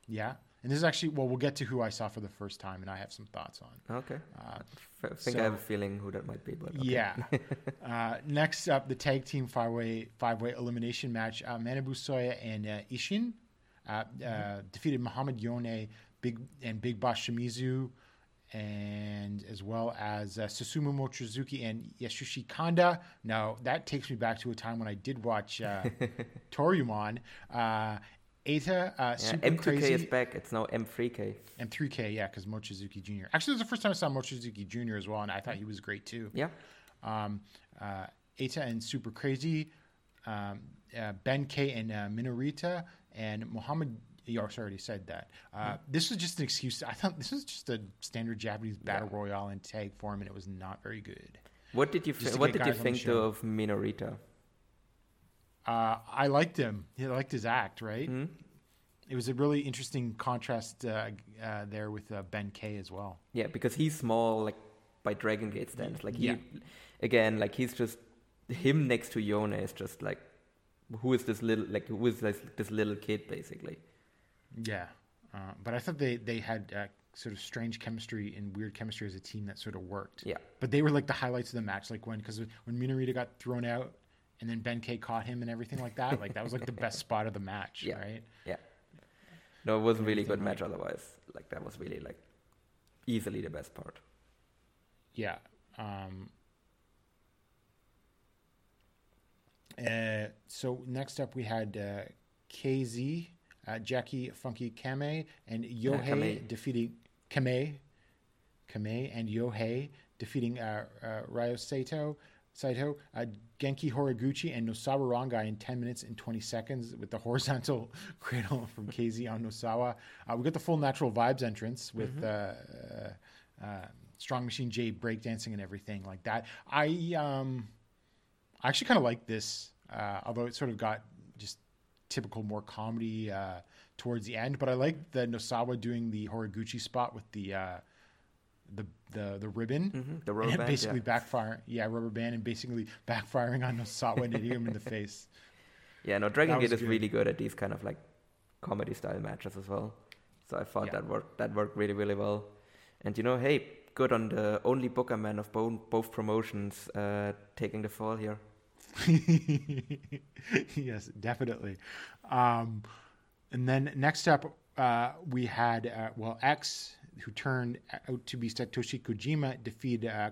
B: Yeah. And this is actually well, we'll get to who I saw for the first time, and I have some thoughts on.
C: Okay.
B: Uh,
C: I think
B: so-
C: I have a feeling who that might be, but okay.
B: Yeah. uh, next up, the tag team five way five way elimination match. Uh, Manabu Soya and uh, Ishin uh, defeated Muhammad Yone, Big and Big Boss Shimizu, and as well as uh, Susumu Mochizuki and Yasushi Kanda. Now that takes me back to a time when I did watch uh, Toryumon. Uh, Eita, uh,
C: Yeah,
B: super
C: M2K
B: crazy.
C: is back. It's now M3K.
B: M3K, yeah, because Mochizuki Jr. Actually, it was the first time I saw Mochizuki Jr. as well, and I thought he was great too.
C: Yeah.
B: Um, uh, Eita and Super Crazy, um, uh, Ben K and uh, Minorita, and Muhammad. You already said that. Uh, This was just an excuse. I thought this was just a standard Japanese battle royale in tag form, and it was not very good.
C: What did you
B: to
C: What did you
B: guys on the
C: think though of Minorita?
B: Uh, I liked him. He liked his act, right?
C: Hmm?
B: It was a really interesting contrast uh, uh, there with uh, Ben K as well.
C: Yeah, because he's small, like by Dragon Gate stands. Like he,
B: Yeah.
C: again, like he's just him next to Yone is just like, who is this little like who is this, this little kid basically?
B: Yeah, uh, but I thought they they had uh, sort of strange chemistry and weird chemistry as a team that sort of worked.
C: Yeah.
B: but they were like the highlights of the match, like when because when Minorita got thrown out and then Ben K caught him and everything like that, like that was like the best spot of the match,
C: Yeah.
B: right?
C: Yeah. No, it was a really good match otherwise. Like that was really like easily the best part.
B: Yeah. Um, uh, so next up we had uh, KZ, uh, Jackie Funky Kame, and Yohei
C: Kame.
B: defeating Kame, Kame and Yohei defeating uh, uh, Ryo Saito, Saito, uh, Genki Horiguchi, and Nosawa Rongai in 10 minutes and 20 seconds with the horizontal cradle from KZ on Nosawa. Uh, we got the full Natural Vibes entrance with uh, uh, uh, Strong Machine J breakdancing and everything like that. I um, I actually kind of like this, uh, although it sort of got just typical more comedy uh, towards the end. But I like the Nosawa doing the Horiguchi spot with the uh, the the the ribbon,
C: Mhm, the rubber band,
B: basically
C: yeah.
B: backfiring. Yeah, rubber band, and basically backfiring on Nosawa and hitting him in the face.
C: Yeah, no, Dragon Gate is
B: good.
C: really good at these kind of like comedy style matches as well. So I thought
B: Yeah.
C: that worked that worked really really well. And you know, hey, good on the only Booker man of both both promotions uh, taking the fall here.
B: yes, definitely. Um, and then next up, uh, we had uh, well X, who turned out to be Satoshi Kojima, defeated uh,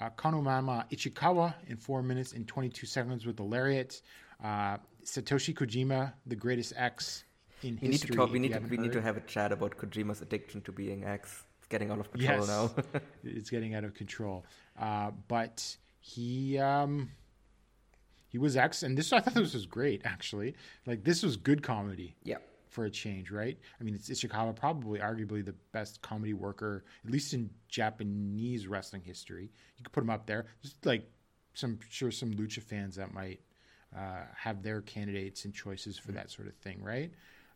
B: uh, Konomama Ichikawa in four minutes and 22 seconds with the lariat. Uh, Satoshi Kojima, the greatest X in
C: We need
B: history.
C: to talk. We need to we need to have a chat about Kojima's addiction to being X. It's getting out of control
B: Yes.
C: now.
B: it's getting out of control. Uh, but he um, he was X, and this I thought this was great actually. Like this was good comedy.
C: yeah.
B: for a change, right? I mean, it's Ichikawa, probably arguably the best comedy worker, at least in Japanese wrestling history. You could put him up there. There's like some sure some lucha fans that might uh, have their candidates and choices for that sort of thing, right?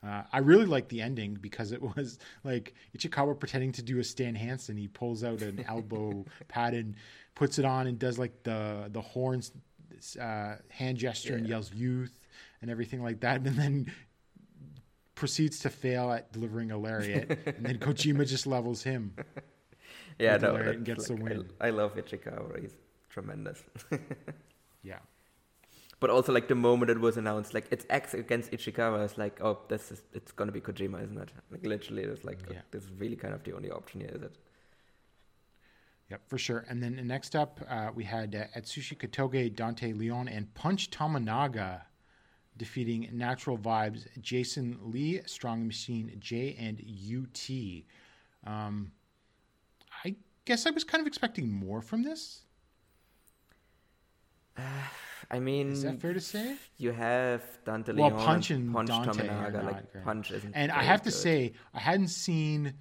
B: Uh, I really like the ending because it was like Ichikawa pretending to do a Stan Hansen. He pulls out an elbow pad and puts it on and does like the the horns uh, hand gesture and yells "youth" and everything like that, and then proceeds to fail at delivering a lariat, and then Kojima just levels him.
C: Yeah, no,
B: and gets
C: like,
B: the win.
C: I, I love Ichikawa. He's tremendous.
B: Yeah,
C: But also, like the moment it was announced, like it's X against Ichikawa, it's like, oh, this is it's gonna be Kojima, isn't it? Like literally, it's like
B: Yeah.
C: this is really kind of the only option here, is it?
B: Yep, for sure. And then next up, uh, we had uh, Atsushi Kotoge, Dante Leon, and Punch Tominaga defeating Natural Vibes, Jason Lee, Strong Machine J, and UT. Um, I guess I was kind of expecting more from this.
C: I mean,
B: Is that fair to say?
C: you have Dante
B: Well,
C: Leon
B: Punch
C: and Punch
B: Dante Tominaga.
C: Like. Punch isn't.
B: And I have to say, I hadn't seen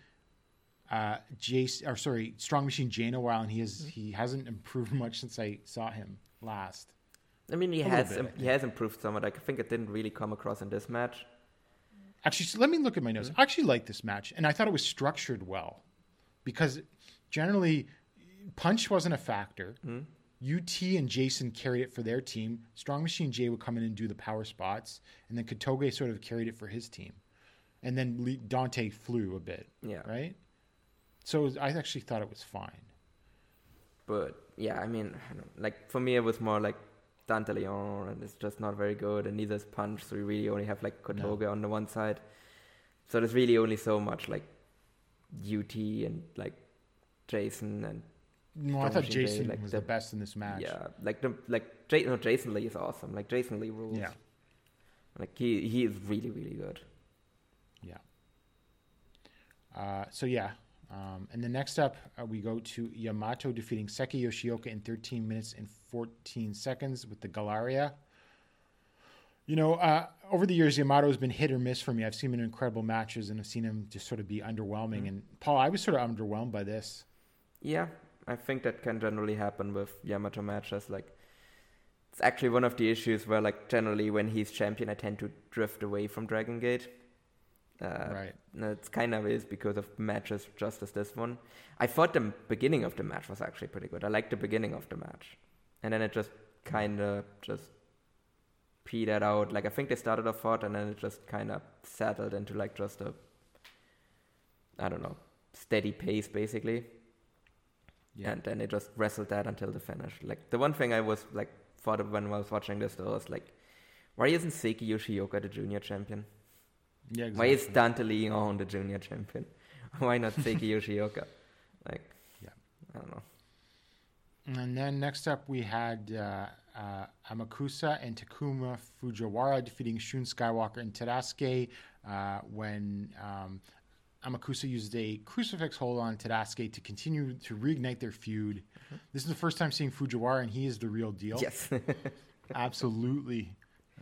B: uh, Jace or sorry, Strong Machine Jay a while, and he has he hasn't improved much since I saw him last.
C: I mean, he
B: a
C: has
B: bit,
C: im- he has improved somewhat. I think it didn't really come across in this match.
B: Actually, so let me look at my notes. I actually like this match, and I thought it was structured well because generally, punch wasn't a factor. UT and Jason carried it for their team. Strong Machine Jay would come in and do the power spots, and then Kotoge sort of carried it for his team, and then Dante flew a bit.
C: Yeah.
B: Right. So was- I actually thought it was fine.
C: But yeah, I mean, like for me, it was more like Dante Leon, and it's just not very good, and neither is Punch. So we really only have like Kotoge on the one side. So there's really only so much like UT and like Jason and
B: No, I thought Jason
C: like
B: was
C: the-
B: the best in this match.
C: yeah, like the like J- no, Jason Lee is awesome. Like Jason Lee rules.
B: Yeah.
C: Like he he is really really good.
B: Yeah. Uh, so yeah, um, and then next up uh, we go to Yamato defeating Seiki Yoshioka in 13 minutes and 14 seconds with the Galleria. You know, uh, over the years, Yamato has been hit or miss for me. I've seen him in incredible matches, and I've seen him just sort of be underwhelming. And Paul, I was sort of underwhelmed by this.
C: Yeah, I think that can generally happen with Yamato matches. Like, it's actually one of the issues where, like, generally when he's champion, I tend to drift away from Dragon Gate. Uh,
B: Right.
C: No, it's kind of is because of matches just as this one. I thought the beginning of the match was actually pretty good. I liked the beginning of the match, and then it just kind of just petered out. Like I think they started off hot, and then it just kind of settled into like just a, I don't know, steady pace basically.
B: Yeah.
C: And then they just wrestled that until the finish. Like the one thing I was like thought of when I was watching this though was like, why isn't Seiki Yoshioka the junior champion?
B: Yeah, exactly.
C: Why is Dante Leon the junior champion? Why not Seiki Yoshioka? Like,
B: Yeah.
C: I don't know.
B: And then next up, we had uh, uh, Amakusa and Takuma Fujiwara defeating Shun Skywalker and Tadasuke uh, when um, Amakusa used a crucifix hold on Tadasuke to continue to reignite their feud. This is the first time seeing Fujiwara, and he is the real deal.
C: Yes.
B: Absolutely.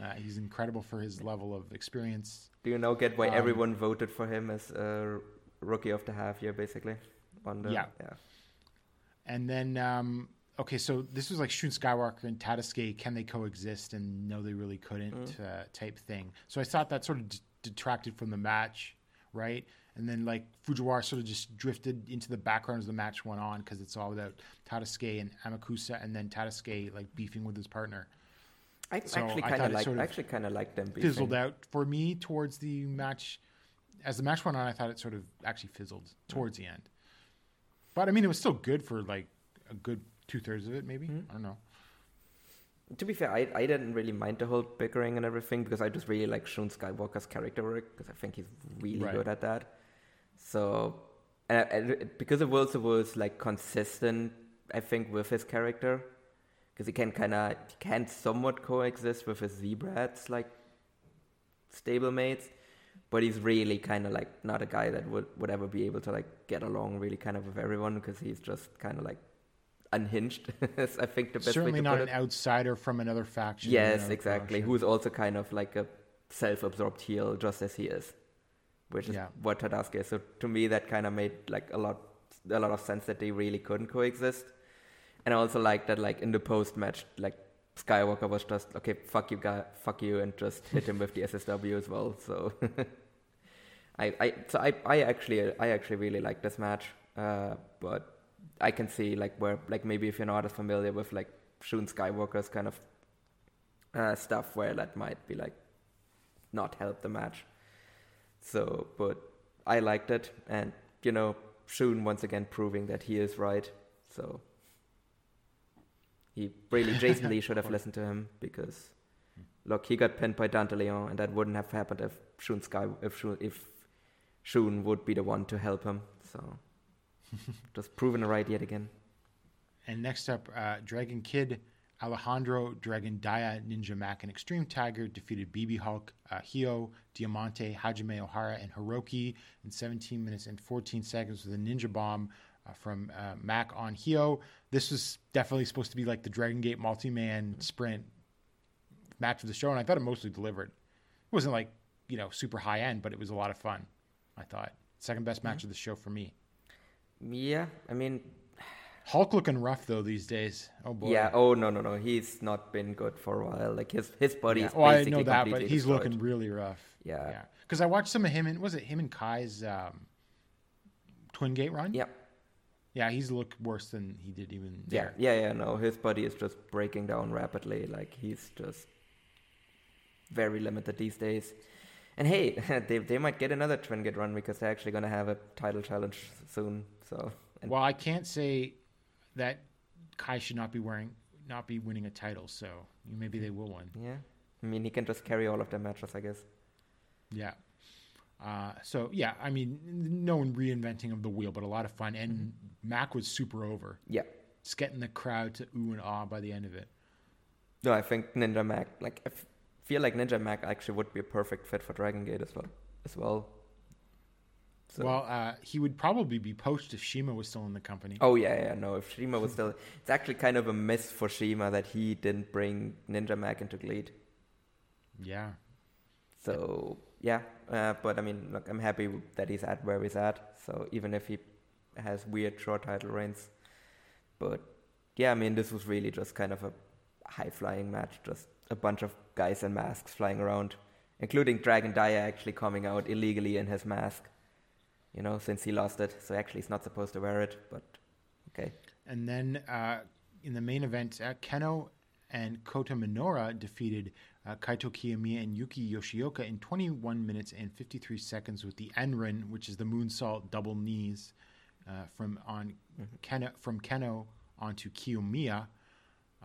B: Uh, he's incredible for his level of experience.
C: Do you now get why
B: Um,
C: everyone voted for him as a rookie of the half year, basically? On the,
B: Yeah.
C: yeah.
B: And then, um, okay, so this was like Shun Skywalker and Tadasuke, can they coexist? And no, they really couldn't, uh, type thing. So I thought that sort of d- detracted from the match, right? And then like Fujiwara sort of just drifted into the background as the match went on because it's all about Tadasuke and Amakusa, and then Tadasuke like beefing with his partner.
C: I
B: So
C: actually kind of
B: it
C: like
B: sort of
C: actually kind of like them beefing.
B: Fizzled out for me towards the match as the match went on, I thought it sort of actually fizzled towards the end. But I mean, it was still good for like a good two thirds of it, maybe.
C: Mm-hmm.
B: I don't know.
C: To be fair, I, I didn't really mind the whole bickering and everything because I just really like Shun Skywalker's character work because I think he's really
B: Right.
C: good at that. So, and, and it- because it also was like consistent, I think, with his character because he can kind of he can somewhat coexist with his Z-Brats like stablemates, but he's really kind of like not a guy that would would ever be able to like get along really kind of with everyone because he's just kind of like unhinged. I think the best
B: Certainly
C: to
B: not
C: put
B: an
C: it.
B: outsider from another faction.
C: Yes,
B: another
C: exactly. Who's also kind of like a self-absorbed heel, just as he is, which is
B: Yeah.
C: what Tadasuke is. So to me, that kind of made like a lot, a lot of sense that they really couldn't coexist. And I also like that, like in the post-match, like Skywalker was just okay, fuck you, guy, fuck you, and just hit him with the SSW as well. So I, I, so I, I actually, I actually really like this match, uh, but I can see like where, like maybe if you're not as familiar with like Shun Skywalker's kind of uh, stuff, where that might be like not help the match. So, but I liked it, and you know, Shun once again proving that he is right. So he really, Jason Lee should have listened to him because look, he got pinned by Dante Leon, and that wouldn't have happened if Shun Sky, if Shun, if Shun would be the one to help him. So just proven right yet again.
B: And next up, uh, Dragon Kid, Alejandro, Dragon Dia, Ninja Mac, and Extreme Tiger defeated BB Hulk, uh, Hio, Diamante, Hajime Ohara, and Hiroki in 17 minutes and 14 seconds with a Ninja Bomb uh, from uh, Mac on Hio. This was definitely supposed to be like the Dragon Gate multi-man sprint match of the show, and I thought it mostly delivered. It wasn't like, you know, super high end, but it was a lot of fun, I thought. Second best match of the show for me.
C: Yeah, I mean,
B: Hulk looking rough though these days. Oh boy.
C: yeah. Oh no, no, no. He's not been good for a while. Like his his body
B: Yeah.
C: is
B: Oh, I know that, but he's
C: destroyed.
B: looking really rough.
C: Yeah.
B: yeah. Because I watched some of him and was it him and Kai's um, Twin Gate run?
C: Yeah,
B: Yeah, he's looked worse than he did even
C: yeah,
B: there.
C: yeah, yeah. No, his body is just breaking down rapidly. Like he's just very limited these days. And hey, they they might get another Twin Gate run because they're actually gonna have a title challenge soon. So and
B: Well, I can't say that Kai should not be wearing, not be winning a title. So maybe they will win.
C: yeah, I mean he can just carry all of their matches, I guess.
B: Yeah. Uh, so yeah, I mean, no one reinventing of the wheel, but a lot of fun. And
C: Mm-hmm.
B: Mac was super over.
C: Yeah.
B: It's getting the crowd to ooh and ah by the end of it.
C: No, I think Ninja Mac. Like I f- feel like Ninja Mac actually would be a perfect fit for Dragon Gate as well. As well. So-
B: Well, uh, he would probably be poached if Shima was still in the company.
C: Oh yeah, yeah, no. If Shima was still, it's actually kind of a miss for Shima that he didn't bring Ninja Mac into GLEAT.
B: Yeah.
C: So yeah, uh, but I mean, look, I'm happy that he's at where he's at. So even if he has weird short title reigns, but yeah, I mean, this was really just kind of a high flying match, just a bunch of guys in masks flying around, including Dragon Dia actually coming out illegally in his mask. You know, since he lost it, so actually he's not supposed to wear it, but okay.
B: And then uh, in the main event, uh, Kenoh and Kota Minoura defeated uh, Kaito Kiyomiya and Yuki Yoshioka in 21 minutes and 53 seconds with the Enrin, which is the moonsault double knees uh, from on Kenoh, from Kenoh onto Kiyomiya.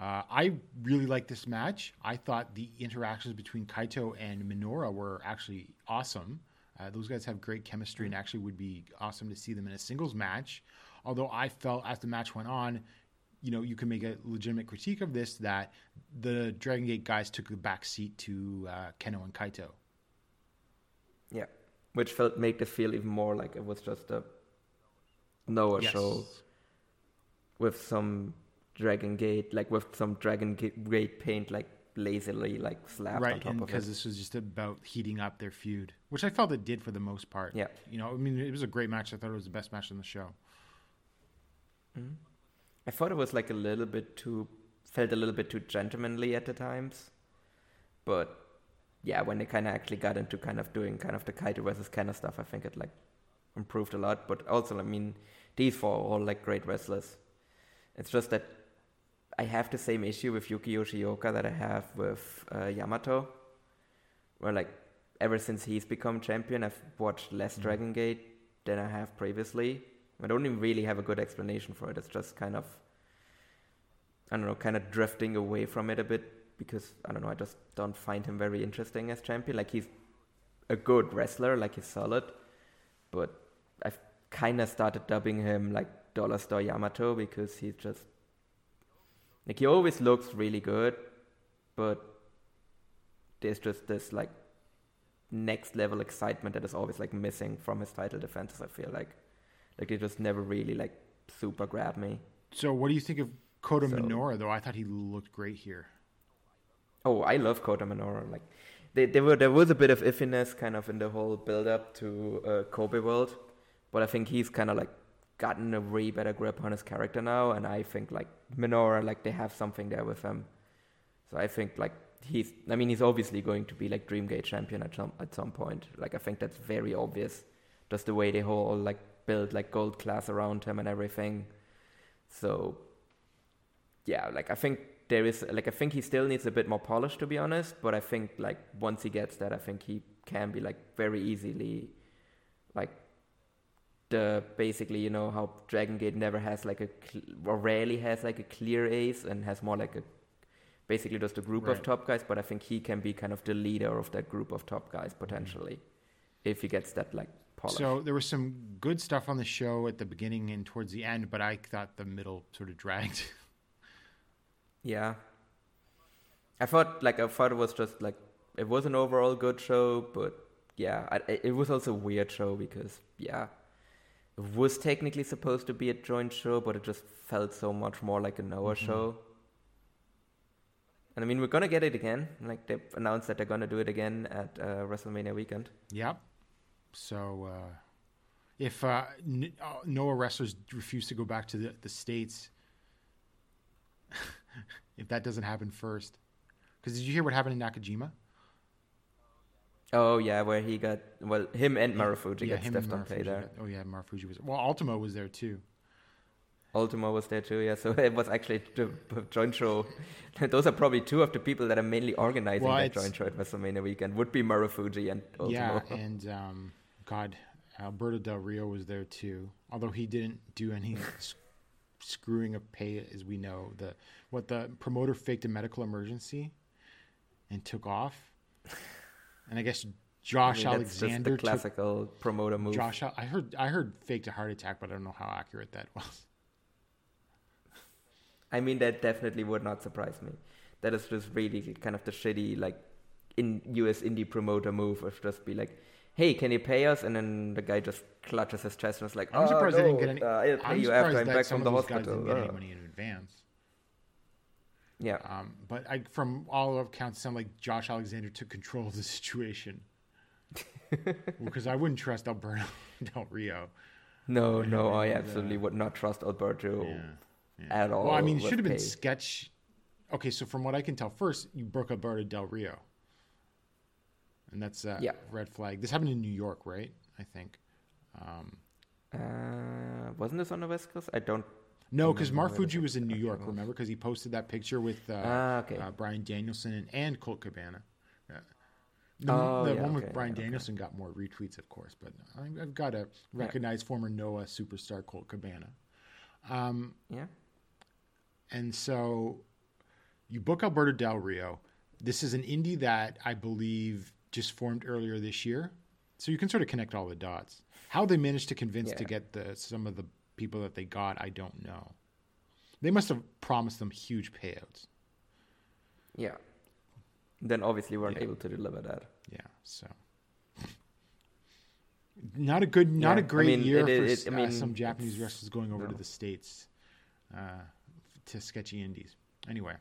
B: Uh, I really like this match. I thought the interactions between Kaito and Minoura were actually awesome. Uh, those guys have great chemistry and actually would be awesome to see them in a singles match. Although I felt as the match went on, you know, you can make a legitimate critique of this that the Dragon Gate guys took the back seat to uh, Kenoh and Kaito.
C: Yeah, which felt made this feel even more like it was just a Noah
B: Yes.
C: show with some Dragon Gate, like with some Dragon Gate paint, like lazily like slapped on
B: right,
C: top
B: and
C: of
B: because
C: it.
B: this was just about heating up their feud, which I felt it did for the most part.
C: Yeah.
B: you know, I mean, it was a great match. I thought it was the best match on the show.
C: I thought it was like a little bit too, felt a little bit too gentlemanly at the times, but yeah, when they kind of actually got into kind of doing kind of the Kaito versus Kenna stuff, I think it like improved a lot. But also, I mean, these four are all like great wrestlers. It's just that I have the same issue with Yuki Yoshioka that I have with uh, Yamato, where like ever since he's become champion, I've watched less
B: Mhm.
C: Dragon Gate than I have previously. I don't even really have a good explanation for it. It's just kind of, I don't know, kind of drifting away from it a bit because I don't know. I just don't find him very interesting as champion. Like he's a good wrestler, like he's solid, but I've kind of started dubbing him like Dollar Store Yamato because he's just like he always looks really good, but there's just this like next level excitement that is always like missing from his title defenses. I feel like like they just never really like super grab me.
B: So, what do you think of Kota
C: So-
B: Minoura? Though I thought he looked great here.
C: Oh, I love Kota Minoura. Like, they, they were there was a bit of iffiness kind of in the whole build up to uh, Kobe World, but I think he's kind of like gotten a way better grip on his character now, and I think like Minoura, like they have something there with him. So I think like he's, I mean, he's obviously going to be like Dreamgate champion at some at some point. Like I think that's very obvious, just the way they whole like build like gold class around him and everything. So yeah, like I think there is like I think he still needs a bit more polish to be honest, but I think like once he gets that, I think he can be like very easily like the basically you know how Dragon Gate never has like a cl- or rarely has like a clear ace and has more like a basically just a group of top guys, but I think he can be kind of the leader of that group of top guys mm-hmm. potentially if he gets that like polish.
B: So there was some good stuff on the show at the beginning and towards the end, but I thought the middle sort of dragged.
C: Yeah. I thought like I thought it was just like it was an overall good show, but yeah, I, it was also a weird show because yeah, it was technically supposed to be a joint show, but it just felt so much more like a Noah
B: Mhm.
C: show. And I mean, we're gonna get it again. Like they announced that they're gonna do it again at uh, WrestleMania weekend.
B: Yep. So uh, if uh, N- uh, wrestlers refuse to go back to the, the states, if that doesn't happen first, because did you hear what happened in Nakajima?
C: Oh yeah, where he got well, him and Marufuji
B: yeah,
C: got stuffed on play there.
B: got- oh yeah, Marufuji was. Well, Ultimo was there too.
C: Ultimo was there too, yeah. So it was actually the the joint show. Those are probably two of the people that are mainly organizing
B: Well,
C: that joint show at WrestleMania weekend. Would be Marufuji and Ultimo.
B: Yeah, and um, God, Alberto Del Rio was there too. Although he didn't do any screwing of pay, as we know. The what the promoter faked a medical emergency and took off, and I guess
C: I
B: Josh
C: mean, that's just
B: Alexander
C: the
B: took
C: classical promoter move.
B: Josh. I heard I heard faked a heart attack, but I don't know how accurate that was.
C: I mean, that definitely would not surprise me. That is just really kind of the shitty like in US indie promoter move of just be like, "Hey, can you pay us?" And then the guy just clutches his chest and is like,
B: I'm
C: "Oh,
B: surprised
C: no,
B: they didn't get any.
C: uh, I'll pay
B: I'm
C: you after I'm back from the
B: those guys
C: hospital."
B: didn't get any
C: Uh,
B: money in advance.
C: Yeah,
B: Um, but I, from all of accounts, it sounded like Josh Alexander took control of the situation. because I wouldn't trust Alberto Del Rio.
C: no, no, I absolutely
B: the-
C: would not trust Alberto.
B: Yeah, yeah.
C: at all.
B: Well, I mean, it should have been sketch. Okay, so from what I can tell, first you broke Alberto Del Rio, and that's a
C: Yeah.
B: red flag. This happened in New York, right? I think. Um,
C: Uh, wasn't this on the West Coast? I don't.
B: no, because
C: Remember Fuji
B: was in New York. Remember, because he posted that picture with uh,
C: Ah, okay.
B: uh, Brian Danielson and, and Colt Cabana. The,
C: Oh,
B: the
C: yeah,
B: one with
C: okay,
B: Brian
C: okay.
B: Danielson got more retweets, of course, but I- I've got to recognize former Noah superstar Colt Cabana. Um,
C: Yeah.
B: and so you book Alberto Del Rio. This is an indie that I believe just formed earlier this year. So you can sort of connect all the dots. How they managed to convince to get the some of the people that they got, I don't know. They must have promised them huge payouts.
C: Yeah. Then obviously weren't
B: Yeah.
C: able to deliver that.
B: Yeah, so not a good, not
C: Yeah,
B: a
C: I
B: great
C: mean,
B: year
C: it
B: for
C: is- I
B: uh, some Japanese wrestlers going over to the states uh, to sketchy indies. Anyway,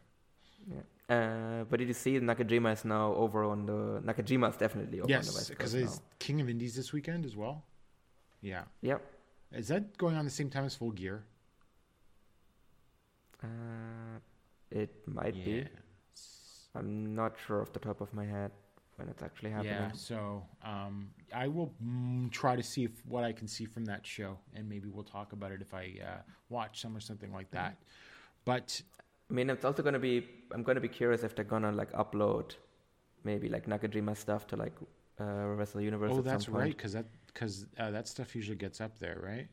C: Yeah. Uh, but did you see Nakajima is now over on the Nakajima is definitely over on the
B: yes, because it's
C: now.
B: King of Indies this weekend as well. Yeah,
C: Yep.
B: is that going on the same time as Full Gear?
C: Uh, it might be. I'm not sure off the top of my head when it's actually happening.
B: Yeah, so um, I will mm, try to see if what I can see from that show, and maybe we'll talk about it if I uh, watch some or something like that. But
C: I mean, it's also gonna be. I'm gonna be curious if they're gonna like upload, maybe like Nakajima stuff to like uh, Wrestle Universe.
B: Oh,
C: at
B: that's right, because that because uh, that stuff usually gets up there, right?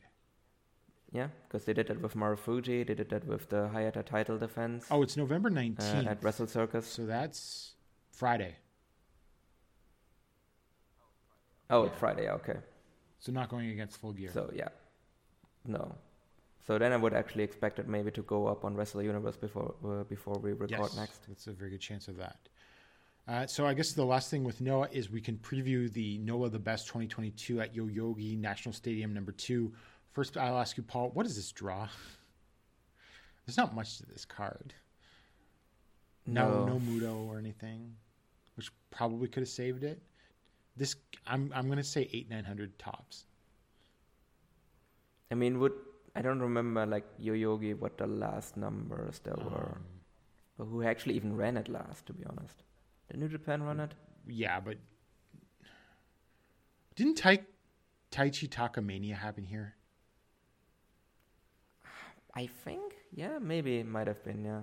C: Yeah, because they did that with Marufuji. They did that with the Hayata title defense
B: Oh, it's November
C: uh,
B: nineteenth.
C: at Wrestle Circus.
B: so that's Friday.
C: Oh, it's Friday. Okay.
B: So not going against Full Gear.
C: So yeah, no. So then I would actually expect it maybe to go up on Wrestle Universe before uh, before we record
B: yes,
C: next.
B: That's a very good chance of that. Uh, so I guess the last thing with Noah is we can preview the Noah the Best 2022 at Yoyogi National Stadium number two. First, I'll ask you, Paul, what is this draw? There's not much to this card. No, no,
C: No.
B: Muta or anything, which probably could have saved it. This, I'm, I'm gonna say eight nine hundred tops.
C: I mean, would I don't remember like Yoyogi what the last numbers there were,
B: Um,
C: but who actually even ran it last? To be honest, did New Japan run it?
B: yeah, but didn't Tai Taichi Takamania happen here?
C: I think, yeah, maybe it might have been, yeah.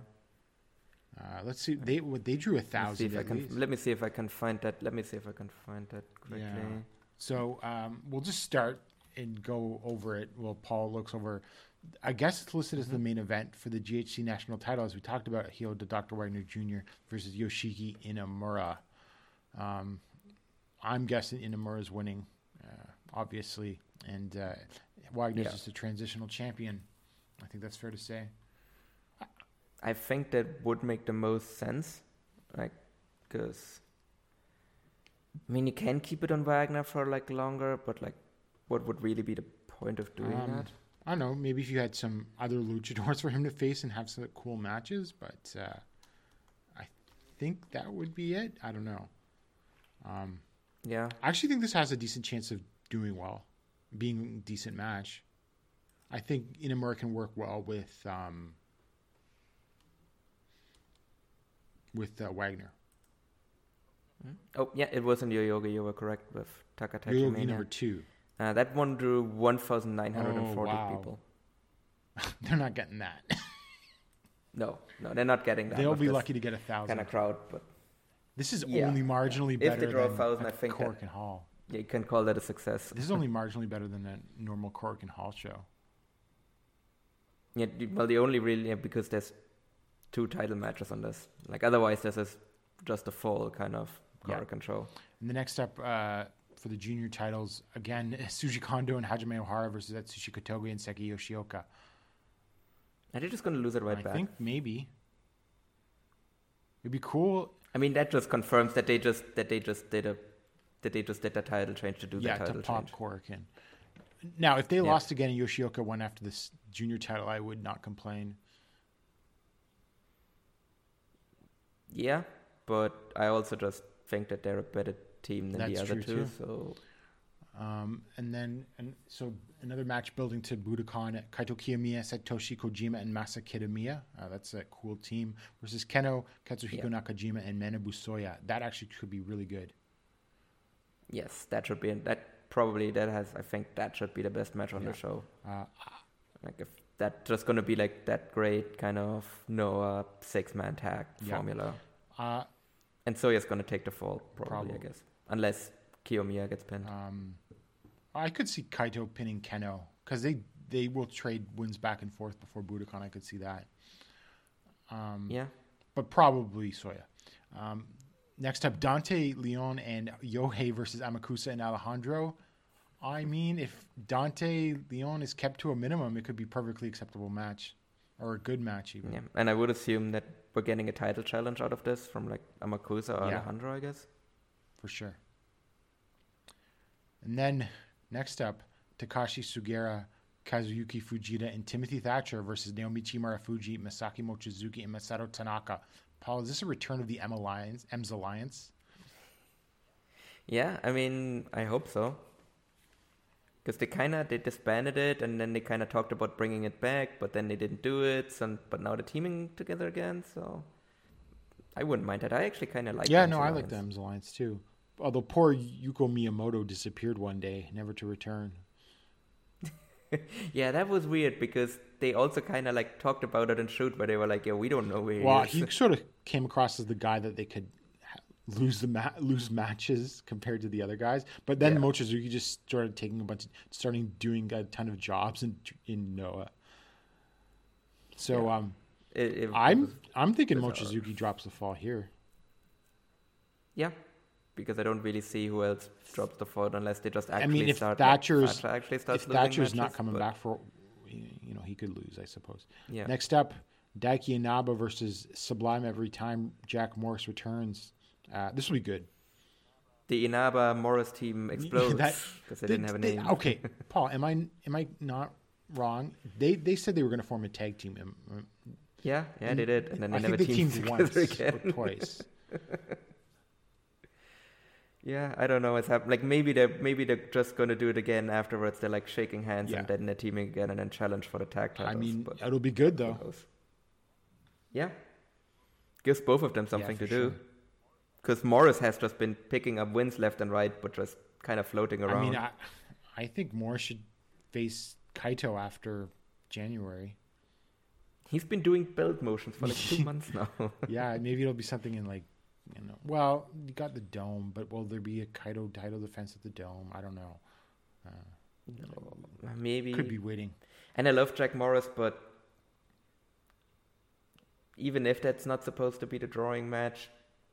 B: Uh, let's see. They they drew a thousand
C: if I can. Let me see if I can find that. Let me see if I can find that quickly.
B: Yeah. So um, we'll just start and go over it while Paul looks over. I guess it's listed as the
C: Mm-hmm.
B: main event for the GHC national title, as we talked about. Hijo de Dr. Wagner Jr. versus Yoshiki Inamura. Um, I'm guessing Inamura's winning, uh, obviously, and uh, Wagner's
C: Yeah.
B: just a transitional champion. I think that's fair to say.
C: I think that would make the most sense, like, because I mean, you can keep it on Wagner for like longer, but like, what would really be the point of doing
B: Um,
C: that?
B: I don't know. Maybe if you had some other luchadors for him to face and have some cool matches, but uh, I think that would be it. I don't know. Um,
C: Yeah,
B: I actually think this has a decent chance of doing well, being a decent match. I think Inamura can work well with um, with uh, Wagner.
C: Oh, yeah, it was in Yoyogi. You were correct with Takataichi
B: Yogi
C: Mania.
B: number two.
C: Uh, that one drew 1,940
B: Oh, wow.
C: people.
B: They're not getting that.
C: No, no, they're not getting that.
B: They'll be lucky to get a thousand.
C: kind of crowd, but
B: This is
C: Yeah.
B: only marginally
C: If they
B: better
C: draw a
B: than
C: thousand,
B: a
C: I think
B: Cork
C: that-
B: and Hall.
C: yeah, you can call that a success.
B: This is only marginally better than a normal Korakuen Hall show.
C: Yeah, well, the only really yeah, because there's two title matches on this. Like otherwise, this is just a full kind of
B: Yeah.
C: car control.
B: And the next up uh, for the junior titles, again, Shuji Kondo and Hajime Ohara versus Atsushi Kotoge and Seiki Yoshioka.
C: Are they just gonna lose it right
B: I
C: back?
B: think maybe. It'd be cool.
C: I mean, that just confirms that they just that they just did a that they just did the title change to do
B: yeah,
C: the
B: to
C: title
B: pop
C: change.
B: Cork in. Now, if they
C: Yeah.
B: lost again and Yoshioka won after this junior title, I would not complain.
C: Yeah, but I also just think that they're a better team than the
B: That's
C: other
B: true,
C: two.
B: too.
C: So
B: Um, and then, and so another match building to Budokan, Kaito Kiyomiya, Satoshi Kojima, and Masa Kitamiya. Uh, that's a cool team. Versus Kenoh, Katsuhiko
C: Yeah.
B: Nakajima, and Manabu Soya. That actually could be really good.
C: yes, that should be that probably that has I think that should be the best match on
B: Yeah.
C: the show.
B: Uh,
C: Like if that's just gonna be like that great kind of Noah six man tag
B: Yeah.
C: formula.
B: uh,
C: And Soya's gonna take the fall, probably,
B: Probably.
C: I guess. Unless Kiyomiya gets pinned.
B: um, I could see Kaito pinning Kenoh because they, they will trade wins back and forth before Budokan. I could see that. Um,
C: yeah.
B: but probably Soya. Um, next up, Dante Leon and Yohei versus Amakusa and Alejandro. I mean, if Dante Leon is kept to a minimum, it could be perfectly acceptable match, or a good match even.
C: Yeah. And I would assume that we're getting a title challenge out of this from like Amakusa or
B: Yeah.
C: Alejandro, I guess.
B: For sure. And then next up, Takashi Sugiura, Kazuyuki Fujita, and Timothy Thatcher versus Naomichi Marufuji, Masaki Mochizuki, and Masato Tanaka. Paul, is this a return of the M Alliance? M's Alliance?
C: Yeah, I mean, I hope so. Because they kind of they disbanded it, and then they kind of talked about bringing it back, but then they didn't do it. So, but now they're teaming together again, so I wouldn't mind that. I actually kind of like.
B: It.
C: Yeah,
B: no, I like the M's Alliance too. Although poor Yuko Miyamoto disappeared one day, never to return.
C: Yeah, that was weird because they also kind of like talked about it in shoot where they were like, "Yeah, we don't know where
B: Well,
C: he is."
B: he sort of came across as the guy that they could lose the ma- lose matches compared to the other guys. But then
C: Yeah.
B: Mochizuki just started taking a bunch, of, starting doing a ton of jobs in in Noah. So
C: Yeah.
B: um,
C: It, it- it
B: I'm
C: was-
B: I'm thinking. Mochizuki drops the fall here.
C: yeah, because I don't really see who else drops the foot unless they just actually I
B: mean, if
C: start.
B: Thatcher's
C: Thatcher actually starts
B: if Thatcher's not coming
C: but-
B: back for, you know, he could lose, I suppose.
C: Yeah.
B: Next up, Daiki Inaba versus Sublime every time Jack Morris returns. Uh, this will be good.
C: the Inaba Morris team explodes because they didn't have a
B: they-
C: name.
B: okay, Paul, am I am I not wrong? They they said they were going to form a tag team.
C: Yeah, yeah, they did, and then they
B: I
C: never teamed
B: teamed once
C: again.
B: or twice.
C: Yeah, I don't know what's. Like maybe they're maybe they're just gonna do it again afterwards. They're like shaking hands
B: Yeah.
C: and then they're teaming again and then challenge for the tag titles.
B: I mean, it'll be good though.
C: Yeah, gives both of them something
B: for
C: to do. Because Morris has just been picking up wins left and right, but just kind of floating around.
B: I mean, I, I think Morris should face Kaito after January.
C: He's been doing build motions for like two months now.
B: Yeah, maybe it'll be something in like, you know. Well, you got the dome, but will there be a Kaito title defense at the dome? I don't know.
C: Uh, maybe
B: Could be waiting.
C: And I love Jack Morris, but even if that's not supposed to be the drawing match,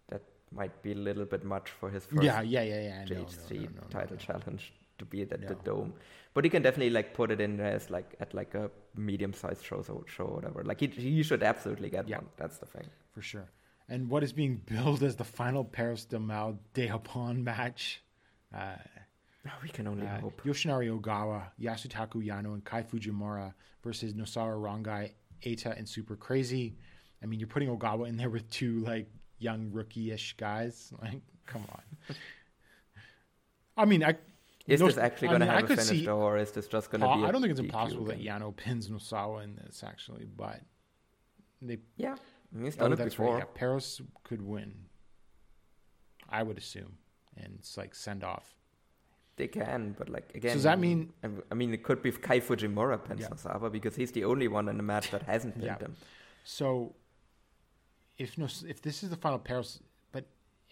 C: that might be a little bit much for his first
B: Yeah, yeah, yeah, yeah. No, no,
C: GHC
B: no, no, no,
C: title
B: no.
C: challenge to be at the dome. But he can definitely like put it in there as like at like a medium-sized show, so show or whatever. Like he he should absolutely get
B: Yeah.
C: one. That's the thing.
B: for sure. And what is being billed as the final Perros del Mal de Japon match? Uh,
C: We can only
B: uh,
C: hope.
B: Yoshinari Ogawa, Yasutaka Yano, and Kai Fujimura versus Nosawa Rongai, Eita, and Super Crazy. I mean, you're putting Ogawa in there with two like young rookie-ish guys. Like, come on. I mean, I
C: Is
B: Nos-
C: this actually going to
B: I
C: have a
B: could
C: finish
B: see-
C: though, or is this just going to be? I
B: I don't think it's impossible that Yano pins Nosawa in this actually, but they
C: Yeah, He's
B: oh,
C: it
B: that's
C: before.
B: right. Yeah, Paris could win. I would assume, and it's like send off.
C: They can, but like again.
B: does that mean-
C: I I mean, it could be Kai Fujimura pins
B: Yeah.
C: Nosawa because he's the only one in the match that hasn't pinned
B: Yeah.
C: him.
B: So, if no, if this is the final Perros, but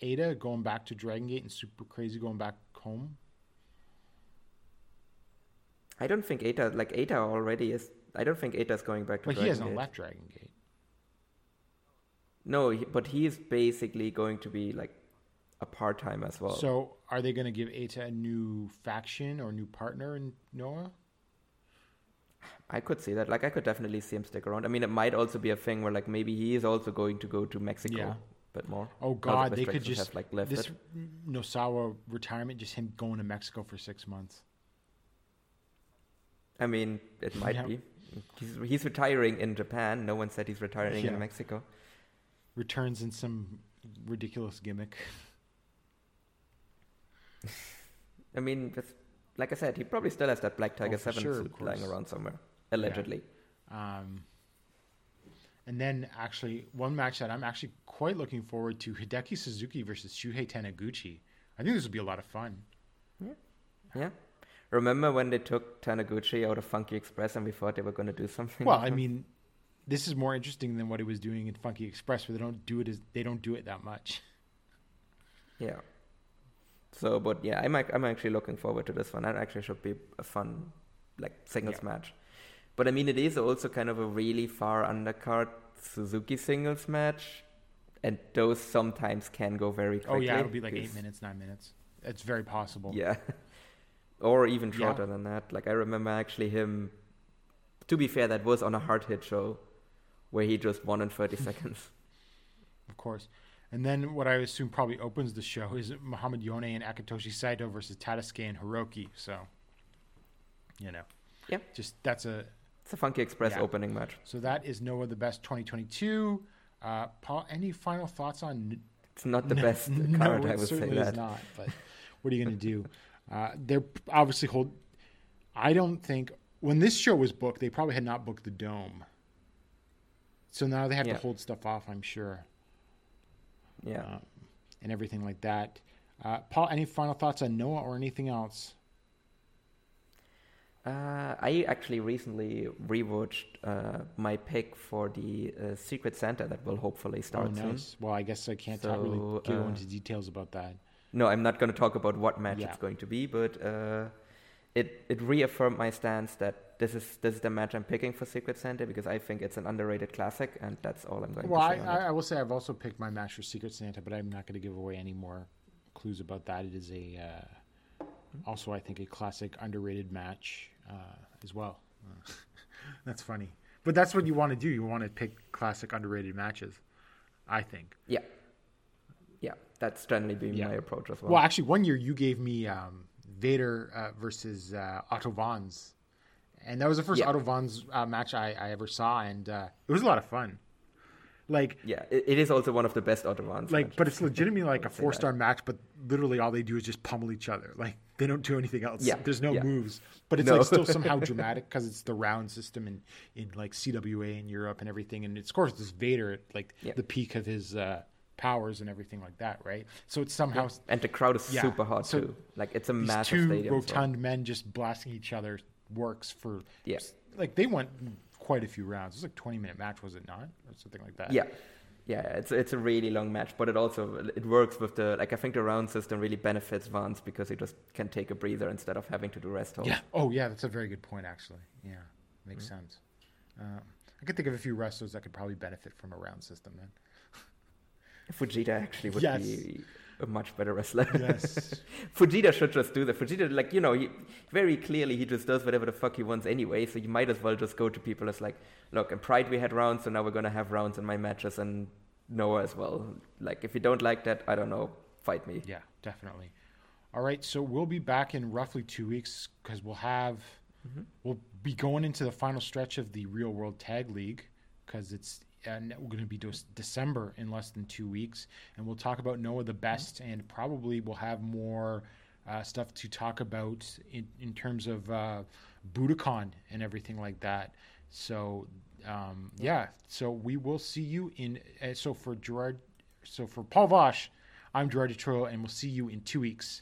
B: Eita going back to Dragon Gate and Super Crazy going back home.
C: I don't think Eita like Eita already is. I don't think Eita's going back to.
B: But he hasn't
C: Gate.
B: left Dragon Gate.
C: No, but he is basically going to be like a part time as well.
B: So, are they going to give Eita a new faction or new partner in Noah?
C: I could see that. Like I could definitely see him stick around. I mean, it might also be a thing where like maybe he is also going to go to Mexico
B: Yeah.
C: a bit more.
B: Oh God, they could just
C: have, like lifted.
B: this Nosawa retirement, just him going to Mexico for six months.
C: I mean, it might
B: Yeah.
C: be. He's, he's retiring in Japan. No one said he's retiring
B: Yeah.
C: in Mexico.
B: Returns in some ridiculous gimmick.
C: I mean, just, like I said, he probably still has that Black Tiger
B: Oh,
C: 7
B: sure,
C: suit lying around somewhere, allegedly.
B: Um, and then actually, one match that I'm actually quite looking forward to: Hideki Suzuki versus Shuhei Taniguchi. I think this would be a lot of fun.
C: Yeah. Yeah. Remember when they took Taniguchi out of Funky Express and we thought they were going to do something?
B: Well, I mean, this is more interesting than what he was doing in Funky Express, where they don't do it as they don't do it that much.
C: Yeah. So, but yeah, I'm I'm actually looking forward to this one. That actually should be a fun, like singles
B: Yeah.
C: match. But I mean, it is also kind of a really far undercard Suzuki singles match, and those sometimes can go very quickly.
B: oh yeah, it'll be like eight minutes, nine minutes. It's very possible.
C: Yeah. or even
B: Yeah.
C: shorter than that. Like I remember actually him. To be fair, that was on a hard hit show, where he just won in 30 seconds.
B: of course. And then what I assume probably opens the show is Muhammad Yone and Akitoshi Saito versus Tadasuke and Hiroki. So, you know,
C: Yeah.
B: just that's a
C: It's a Funky Express
B: Yeah.
C: opening match.
B: so that is Noah the best 2022. Uh, Paul, any final thoughts on
C: It's not the
B: No,
C: best
B: no,
C: card, I
B: it
C: would say that.
B: is not. But what are you going to do? Uh, they're obviously hold. I don't think when this show was booked, they probably had not booked the dome. So now they have
C: Yeah.
B: to hold stuff off. I'm sure,
C: Yeah.
B: uh, and everything like that. Uh, Paul, any final thoughts on Noah or anything else?
C: Uh, I actually recently rewatched uh, my pick for the uh, Secret Santa that will hopefully
B: Oh,
C: start soon.
B: Well, I guess I can't talk really go
C: uh,
B: into details about that.
C: No, I'm not going to talk about what match
B: Yeah.
C: it's going to be, but uh, it it reaffirmed my stance that this is this is the match I'm picking for Secret Santa because I think it's an underrated classic, and that's all I'm going
B: Well,
C: to say. on
B: I. I will say I've also picked my match for Secret Santa, but I'm not going to give away any more clues about that. It is a uh, also I think a classic underrated match uh, as well. Uh, that's funny, but that's what you want to do. You want to pick classic underrated matches. I think.
C: Yeah, yeah, that's generally been
B: Yeah.
C: my approach as well.
B: Well, actually, one year you gave me um, Vader uh, versus uh, Otto Wanz, and that was the first
C: Yeah.
B: Otto Wanz uh, match I, I ever saw, and uh, it was a lot of fun. Like,
C: yeah, it, it is also one of the best Autobahns.
B: like,
C: matches.
B: but it's legitimately like a four star match, but literally all they do is just pummel each other. Like, they don't do anything else.
C: Yeah,
B: There's no
C: yeah.
B: moves, but it's
C: No.
B: like still somehow dramatic because it's the round system in in like CWA in Europe and everything, and it's of course this Vader at like
C: Yeah.
B: the peak of his uh, powers and everything like that, right? So it's somehow
C: and the crowd is
B: Yeah,
C: super hot
B: so
C: too. Like it's a
B: these
C: massive
B: two
C: stadium. so-
B: rotund men just blasting each other works for
C: Yeah.
B: like they went quite a few rounds. It was like twenty minute match, was it not, or something like that?
C: Yeah, yeah, it's it's a really long match, but it also it works with the like I think the round system really benefits Wanz because he just can take a breather instead of having to do rest holds.
B: Yeah. Oh, yeah. That's a very good point, actually. Yeah, makes
C: Mm-hmm.
B: sense. Uh, I could think of a few wrestlers that could probably benefit from a round system. Then.
C: Fujita actually would
B: Yes.
C: be a much better wrestler.
B: Yes.
C: Fujita should just do that. Fujita, like you know, he, very clearly he just does whatever the fuck he wants anyway. So you might as well just go to people as like, look, in Pride we had rounds, so now we're gonna have rounds in my matches and Noah as well. Like if you don't like that, I don't know, fight me.
B: yeah, definitely. All right. So we'll be back in roughly two weeks because we'll have
C: Mm-hmm.
B: we'll be going into the final stretch of the Real World Tag League because it's and we're going to be de- December in less than two weeks, and we'll talk about Noah the Best, and probably we'll have more uh, stuff to talk about in, in terms of uh, Budokan and everything like that. So um, yeah, so we will see you in. Uh, so for Gerard, so for Paul Vosh, I'm Gerard Detroit, and we'll see you in two weeks.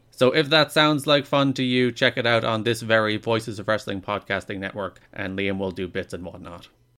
D: So if that sounds like fun to you, check it out on this very Voices of Wrestling Podcasting Network, and Liam will do bits and whatnot.